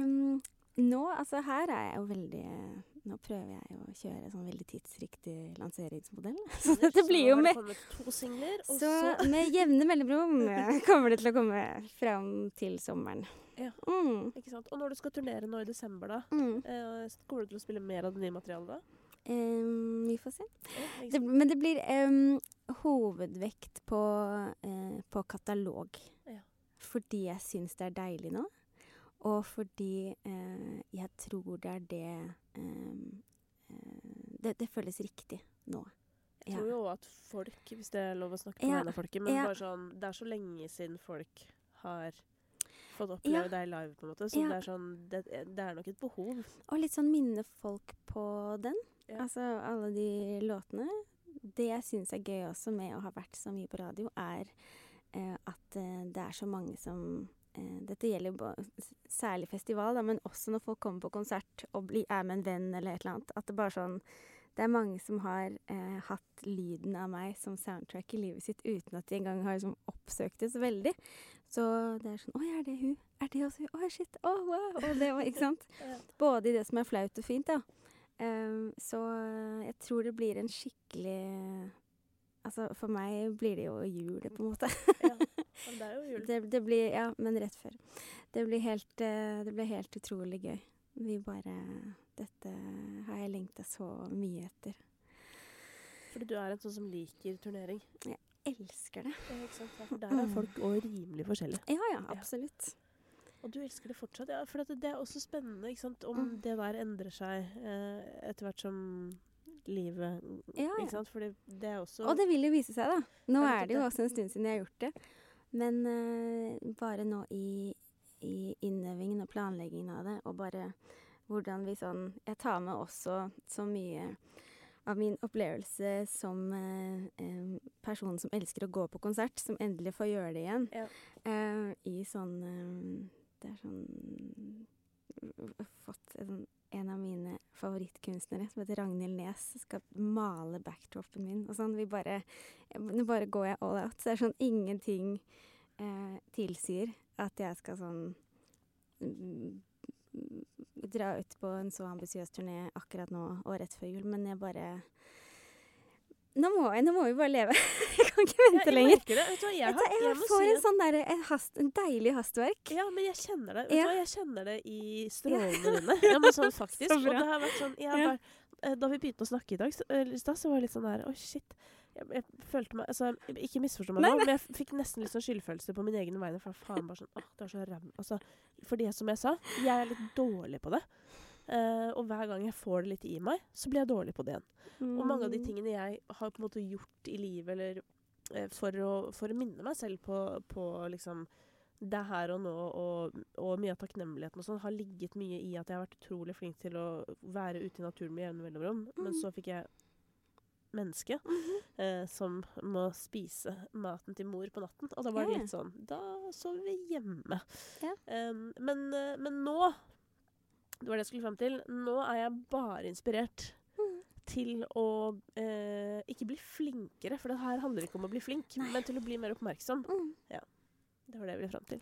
Nå, altså her er jeg jo veldig Nå prøver jeg å kjøre sånn veldig tidsriktig lanseringsmodell. Så dette blir jo med to singler, og Så så med jevne mellomrom eh, kommer det til å komme fram til sommeren. Ja. Mm. Ikke sant? Og når du skal turnere nå i desember, da, Mm. eh, kommer du til å spille mer av det nye materialet da? Um, vi får se. Ja, Det, men det blir um, hovedvekt på, uh, på katalog. Ja. Fordi jeg syns det er deilig nå. Og fordi eh, jeg tror det er det eh, det, det føles riktig nå. Jeg tror jo at folk, hvis det er lov å snakke på Ja, vegne av folket, men ja. bare sånn, det er så lenge siden folk har fått oppleve Ja. deg live, på en måte. Så det er sånn, det, det er nok et behov. Og litt sånn minne folk på den. Altså alle de låtene. Det jeg syns er gøy også med å ha vært så mye på radio, er eh, at eh, det er så mange som Dette gjelder jo særlig festival, da, men også når folk kommer på konsert og bli, er med en venn eller et eller annet. At det bare sånn Det er mange som har eh, hatt lyden av meg som soundtrack i livet sitt uten at de engang har liksom, oppsøkt det så veldig. Så det er sånn Oi, er det hun? Er det også hun? Oi, shit. Å, wow. Og det var, ikke sant? Både i det som er flaut og fint, da. Um, så eh, jeg tror det blir en skikkelig Altså, for meg blir det jo jul, på en måte. Ja. Men det er jo jul. Det, det blir Ja, men rett før. Det blir helt, eh, det blir helt utrolig gøy. Vi bare Dette har jeg lengta så mye etter. Fordi du er en sånn som liker turnering. Jeg Elsker det. Ja, ikke sant? Ja, for der er folk òg rimelig forskjellige. Ja, ja, absolutt. Og du elsker det fortsatt. Ja, for det er også spennende ikke sant? om Mm. det der endrer seg eh, etter hvert som livet Ja. Ikke sant? Fordi det er også Og det vil jo vise seg, da. Nå er det jo også en stund siden jeg har gjort det. Men uh, bare nå i, i innøvingen og planleggingen av det, og bare hvordan vi sånn Jeg tar med også så mye av min opplevelse som eh, person som elsker å gå på konsert, som endelig får gjøre det igjen, Ja. eh, i sånn Det er sånn Fått en, sånn, en av mine favorittkunstnere, som heter Ragnhild Nes, skal male backdropen min og sånn. Vi bare Nå bare går jeg all out. Så det er sånn ingenting eh, tilsier at jeg skal sånn mm, dra ut på en så ambisiøs turné akkurat nå og rett før jul, men jeg bare Nå må, jeg, nå må vi bare leve. jeg kan ikke Ja, vente jeg lenger. det. Vet du hva, jeg, har, jeg, får si en sånn der, en, hast- en deilig hastverk. Ja, men jeg kjenner det. Vet Ja. du hva? Jeg kjenner det i strålene dine. Ja, men sånn faktisk. Så og det har vært sånn Ja. bare, Da vi begynte å snakke i dag, så, så var det litt sånn der Oi, shit. Jeg, jeg følte meg altså, Ikke misforstå meg nå, men jeg fikk nesten litt sånn skyldfølelse på min egen vegne. For faen, bare sånn Åh, det er så ræv... Altså, fordi, som jeg sa, jeg er litt dårlig på det. Eh, og hver gang jeg får det litt i meg, så blir jeg dårlig på det igjen. Og mange av de Mm. tingene jeg har på en måte gjort i livet, eller uh, for, å, for å minne meg selv på, på liksom det her og nå, og, og mye av takknemligheten og sånn, har ligget mye i at jeg har vært utrolig flink til å være ute i naturen med jevne mellomrom. Men Mm. så fikk jeg menneske Mhm. eh, som må spise maten til mor på natten. Og da var det litt sånn Da sover vi hjemme. Ja. Em, men, eh, men nå Det var det jeg skulle frem til. Nå er jeg bare inspirert Mm. til å eh, ikke bli flinkere, for det her handler ikke om å bli flink, Nei. men til å bli mer oppmerksom. Mm. Det var det jeg ville frem til.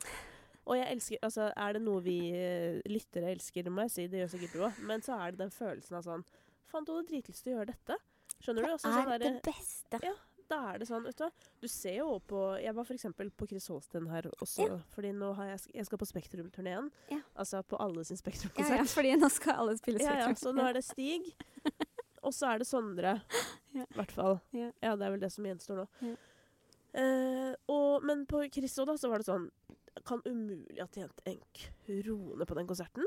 Og jeg elsker Altså, er det noe vi eh, lyttere elsker, må jeg si, det gjør sikkert du òg, men så er det den følelsen av sånn Faen, du hadde dritlyst til å gjøre dette. Skjønner du? Det Også er sånn det beste. Ja. Da er det sånn, vet du. Du ser jo også på Jeg var f.eks. på Chris Holsten her også, fordi nå har jeg Jeg skal på Spektrum-turneen. Ja. Altså på alle sin Ja, ja, Spektrum-konsert. fordi nå skal alle spille Spektrum. Ja, ja, så nå er det Stig, og så er det Sondre. I hvert fall. Ja. Ja, det er vel det som gjenstår nå. Ja. Eh, og, men på Chris òg, da, så var det sånn Kan umulig ha tjent en krone på den konserten.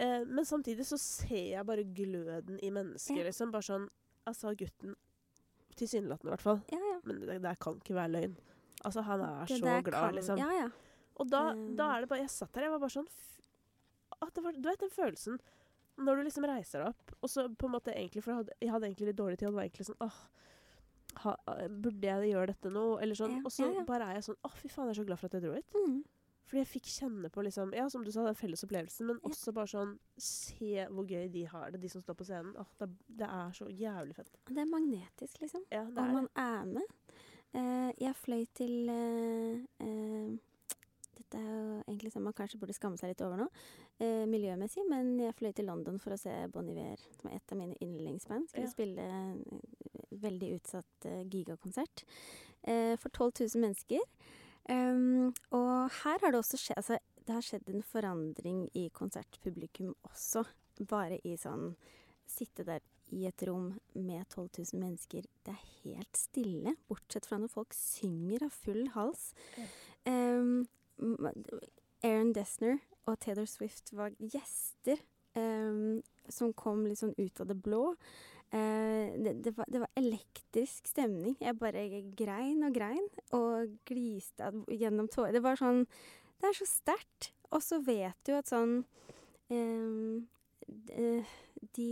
Eh, men samtidig så ser jeg bare gløden i mennesket, Ja. liksom. Bare sånn Altså, gutten Tilsynelatende, i hvert fall. Ja, ja. Men det der kan ikke være løgn. Altså, han er Det så glad, kan- liksom. Ja, ja. Og da, Mm. da er det bare Jeg satt der, jeg var bare sånn var, Du vet den følelsen når du liksom reiser deg opp, og så på en måte egentlig For jeg hadde, jeg hadde egentlig litt dårlig tid, og det var egentlig sånn åh, ha, Burde jeg gjøre dette nå? Eller sånn. Og så bare er jeg sånn Å, fy faen, jeg er så glad for at jeg dro hit. Mm. Fordi jeg fikk kjenne på liksom Ja, som du sa, den felles opplevelsen, men Ja. også bare sånn Se hvor gøy de har det, de som står på scenen. Åh, det, det er så jævlig fett. Det er magnetisk, liksom. Ja, det Og man er med. Uh, jeg fløy til uh, uh, Dette er jo egentlig sånn man kanskje burde skamme seg litt over nå, miljømessig, men jeg fløy til London for å se Bon Iver, som er et av mine yndlingsband. Skulle Ja. spille veldig utsatt gigakonsert for 12 000 mennesker. Um, og her har det også skjedd altså, Det har skjedd en forandring i konsertpublikum også. Bare i sånn Sitte der i et rom med 12 000 mennesker. Det er helt stille, bortsett fra når folk synger av full hals. Um, Aaron Dessner og Taylor Swift var gjester um, som kom litt sånn ut av det blå. Eh, det, det, var, det var elektrisk stemning. Jeg bare grein og grein og gliste gjennom tårer. Det var sånn Det er så sterkt. Og så vet du at sånn ehm, De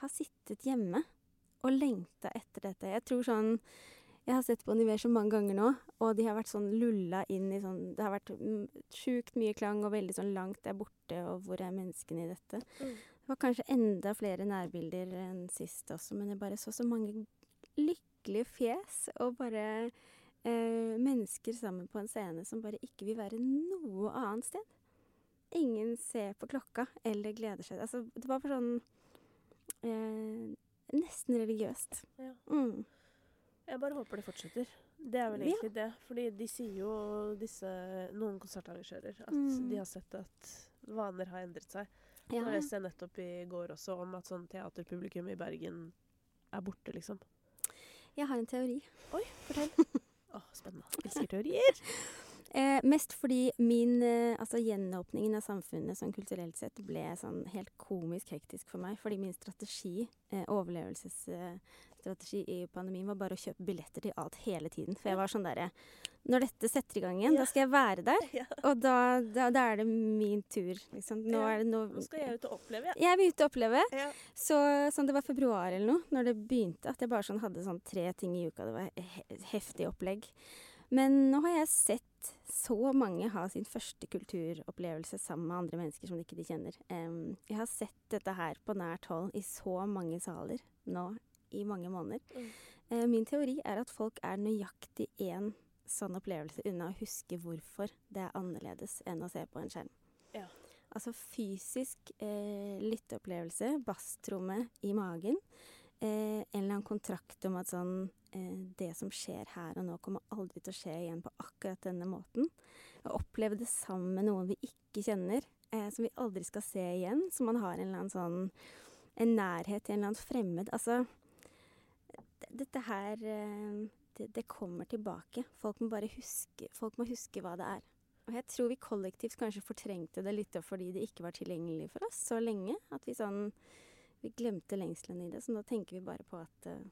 har sittet hjemme og lengta etter dette. Jeg tror sånn Jeg har sett på Niver så mange ganger nå, og de har vært sånn lulla inn i sånn Det har vært mm, sjukt mye klang og veldig sånn langt der borte, og hvor er menneskene i dette? Mm. Det var kanskje enda flere nærbilder enn sist også, men jeg bare så så mange lykkelige fjes og bare eh, mennesker sammen på en scene som bare ikke vil være noe annet sted. Ingen ser på klokka eller gleder seg. Altså, det var bare sånn eh, Nesten religiøst. Ja. Mm. Jeg bare håper det fortsetter. Det er vel Ja. egentlig det. Fordi de sier jo, disse, noen konsertarrangører, at Mm. de har sett at vaner har endret seg. Ja. Nå leste jeg nettopp i går også om at sånn teaterpublikum i Bergen er borte, liksom. Jeg har en teori. Oi, fortell. Åh, spennende. Elsker teorier. Eh, mest fordi min eh, altså gjenåpningen av samfunnet sånn kulturelt sett ble sånn helt komisk hektisk for meg. Fordi min strategi, eh, overlevelsesstrategi i pandemien, var bare å kjøpe billetter til alt hele tiden. For jeg var sånn derre Når dette setter i gang igjen, Ja. da skal jeg være der. Ja. Og da, da, da er det min tur, liksom. Nå Ja, det nå skal jeg ut og oppleve, jeg. Jeg vil ut og oppleve. Ja. Så sånn det var februar eller noe, når det begynte, at jeg bare sånn hadde sånn tre ting i uka. Det var he heftig opplegg. Men nå har jeg sett så mange ha sin første kulturopplevelse sammen med andre mennesker som de ikke de kjenner. Um, jeg har sett dette her på nært hold i så mange saler nå i mange måneder. Mm. Eh, min teori er at folk er nøyaktig én sånn opplevelse unna å huske hvorfor det er annerledes enn å se på en skjerm. Ja. Altså fysisk eh, lytteopplevelse, basstromme i magen. Eh, en eller annen kontrakt om at sånn eh, Det som skjer her og nå, kommer aldri til å skje igjen på akkurat denne måten. Å oppleve det sammen med noen vi ikke kjenner, eh, som vi aldri skal se igjen. Så man har en eller annen sånn En nærhet til en eller annen fremmed. Altså Dette her eh, det, det kommer tilbake. Folk må bare huske Folk må huske hva det er. Og jeg tror vi kollektivt kanskje fortrengte det litt fordi det ikke var tilgjengelig for oss så lenge. At vi sånn Vi glemte lengselen i det. Så nå tenker vi bare på at um,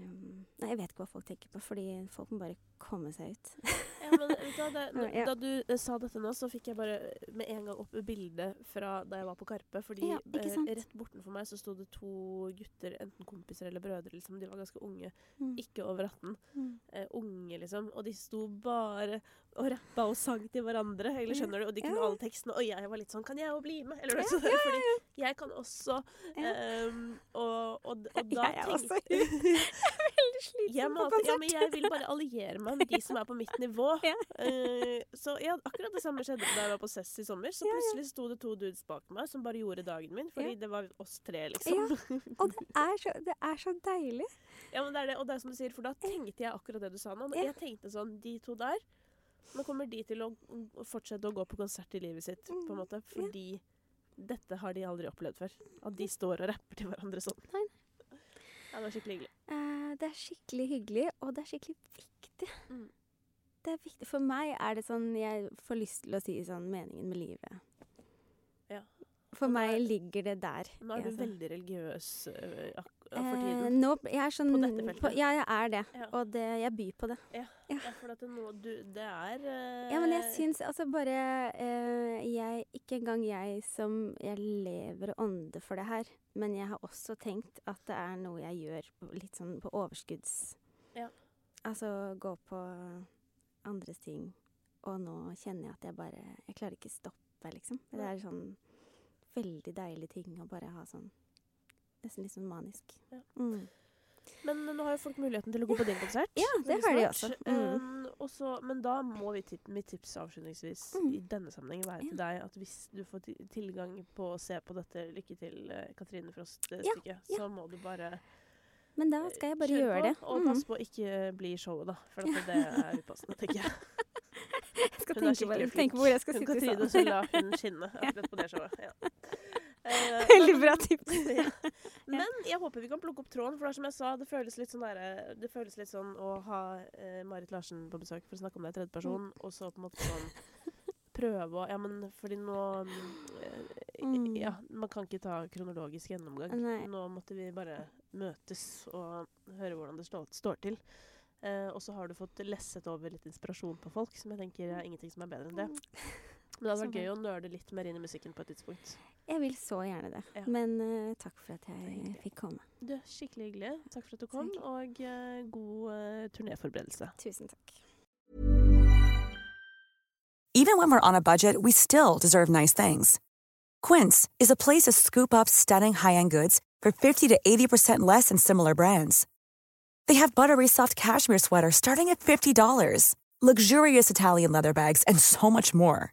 Nei, jeg vet ikke hva folk tenker på, fordi folk må bare komme seg ut. Men da, det, da, Ja. da du eh, sa dette nå, så fikk jeg bare med en gang opp bildet fra da jeg var på Karpe. Fordi Ja, eh, rett bortenfor meg så sto det to gutter, enten kompiser eller brødre, liksom. De var ganske unge. Mm. Ikke over 18. Mm. Eh, unge, liksom. Og de sto bare og rappa og sang til hverandre. Eller skjønner du? Og de kunne Ja. alle tekstene. Og jeg var litt sånn Kan jeg jo bli med? Eller Ja, noe sånt. ja, ja, Fordi jeg kan også. Ja. ehm, og, og, og da Jeg er også tenkte Veldig sliten jeg, på konsert. ja, men jeg vil bare alliere meg med de som er på mitt nivå. Ja. Eh, så ja, akkurat det samme skjedde da jeg var på Cess i sommer. Så Ja, ja. plutselig sto det to dudes bak meg som bare gjorde dagen min. Fordi det var oss tre, liksom. Ja. Og det er, så, det er så deilig. Ja, men det er det, og det er som du sier, for da tenkte jeg akkurat det du sa nå. Jeg tenkte sånn, de to der, nå kommer de til å fortsette å gå på konsert i livet sitt, på en Mm, måte, fordi dette har de aldri opplevd før. At de står og rapper til hverandre sånn. Nei. Ja, det var skikkelig hyggelig. Eh, det er skikkelig hyggelig, og det er skikkelig viktig. Mm. Det er viktig. For meg er det sånn Jeg får lyst til å si sånn meningen med livet. Ja. For meg er- ligger det der. Nå er du altså. veldig religiøs ak for Eh, tiden. nå, jeg er sånn På dette feltet. ja, jeg er det. Ja. Og det, jeg byr på det. Ja, for at det, nå, du, det er øh, Ja, men jeg syns altså bare eh, jeg, Ikke engang jeg som Jeg lever og ånder for det her, men jeg har også tenkt at det er noe jeg gjør litt sånn på overskudds... Ja. Altså gå på andres ting. Og nå kjenner jeg at jeg bare Jeg klarer ikke stoppe, liksom. Det er sånn veldig deilig ting å bare ha sånn Nesten litt sånn manisk. Ja. Mm. Men nå har jo folk muligheten til å gå på din konsert. Ja, det har de også. Mm. Um, også. men da må vi tip mitt tips avslutningsvis Mm. i denne sammenheng være til deg at hvis du får tilgang på å se på dette Lykke til uh, Katrine Frost-stykket, ja. så må du bare Men da skal jeg bare kjøre gjøre på, det. Og Mm. pass på å ikke bli i showet, da. For det er upassende, tenker jeg. Jeg skal Hun tenke, er skikkelig tenke hvor jeg skal Hun sitte Katrine, så sånn. la hun skinne akkurat på det showet. Ja. Eh, Veldig bra tips. ja. Men jeg håper vi kan plukke opp tråden, for det er som jeg sa, det føles litt sånn, der, det føles litt sånn å ha eh, Marit Larsen på besøk for å snakke om deg i tredje person, og så på en måte sånn prøve å Ja, men fordi nå eh, Mm. Ja, man kan ikke ta kronologisk gjennomgang. Nei. Nå måtte vi bare møtes og høre hvordan det stå, står til. Eh, og så har du fått lesset over litt inspirasjon på folk, som jeg tenker er ingenting som er bedre enn det. Men det hadde vært gøy å nøle litt mer inn i musikken på et tidspunkt. Jeg vil så gjerne det. Ja. Men uh, takk for at jeg fikk komme. Du, skikkelig hyggelig. Takk for at du kom, og uh, god uh, turnéforberedelse. Tusen takk. Even when we're on a budget, we still deserve nice things. Quince is a place to scoop up stunning high-end goods for 50 to 80% less than similar brands. They have buttery soft cashmere sweaters starting at $50, luxurious Italian leather bags, and so much more.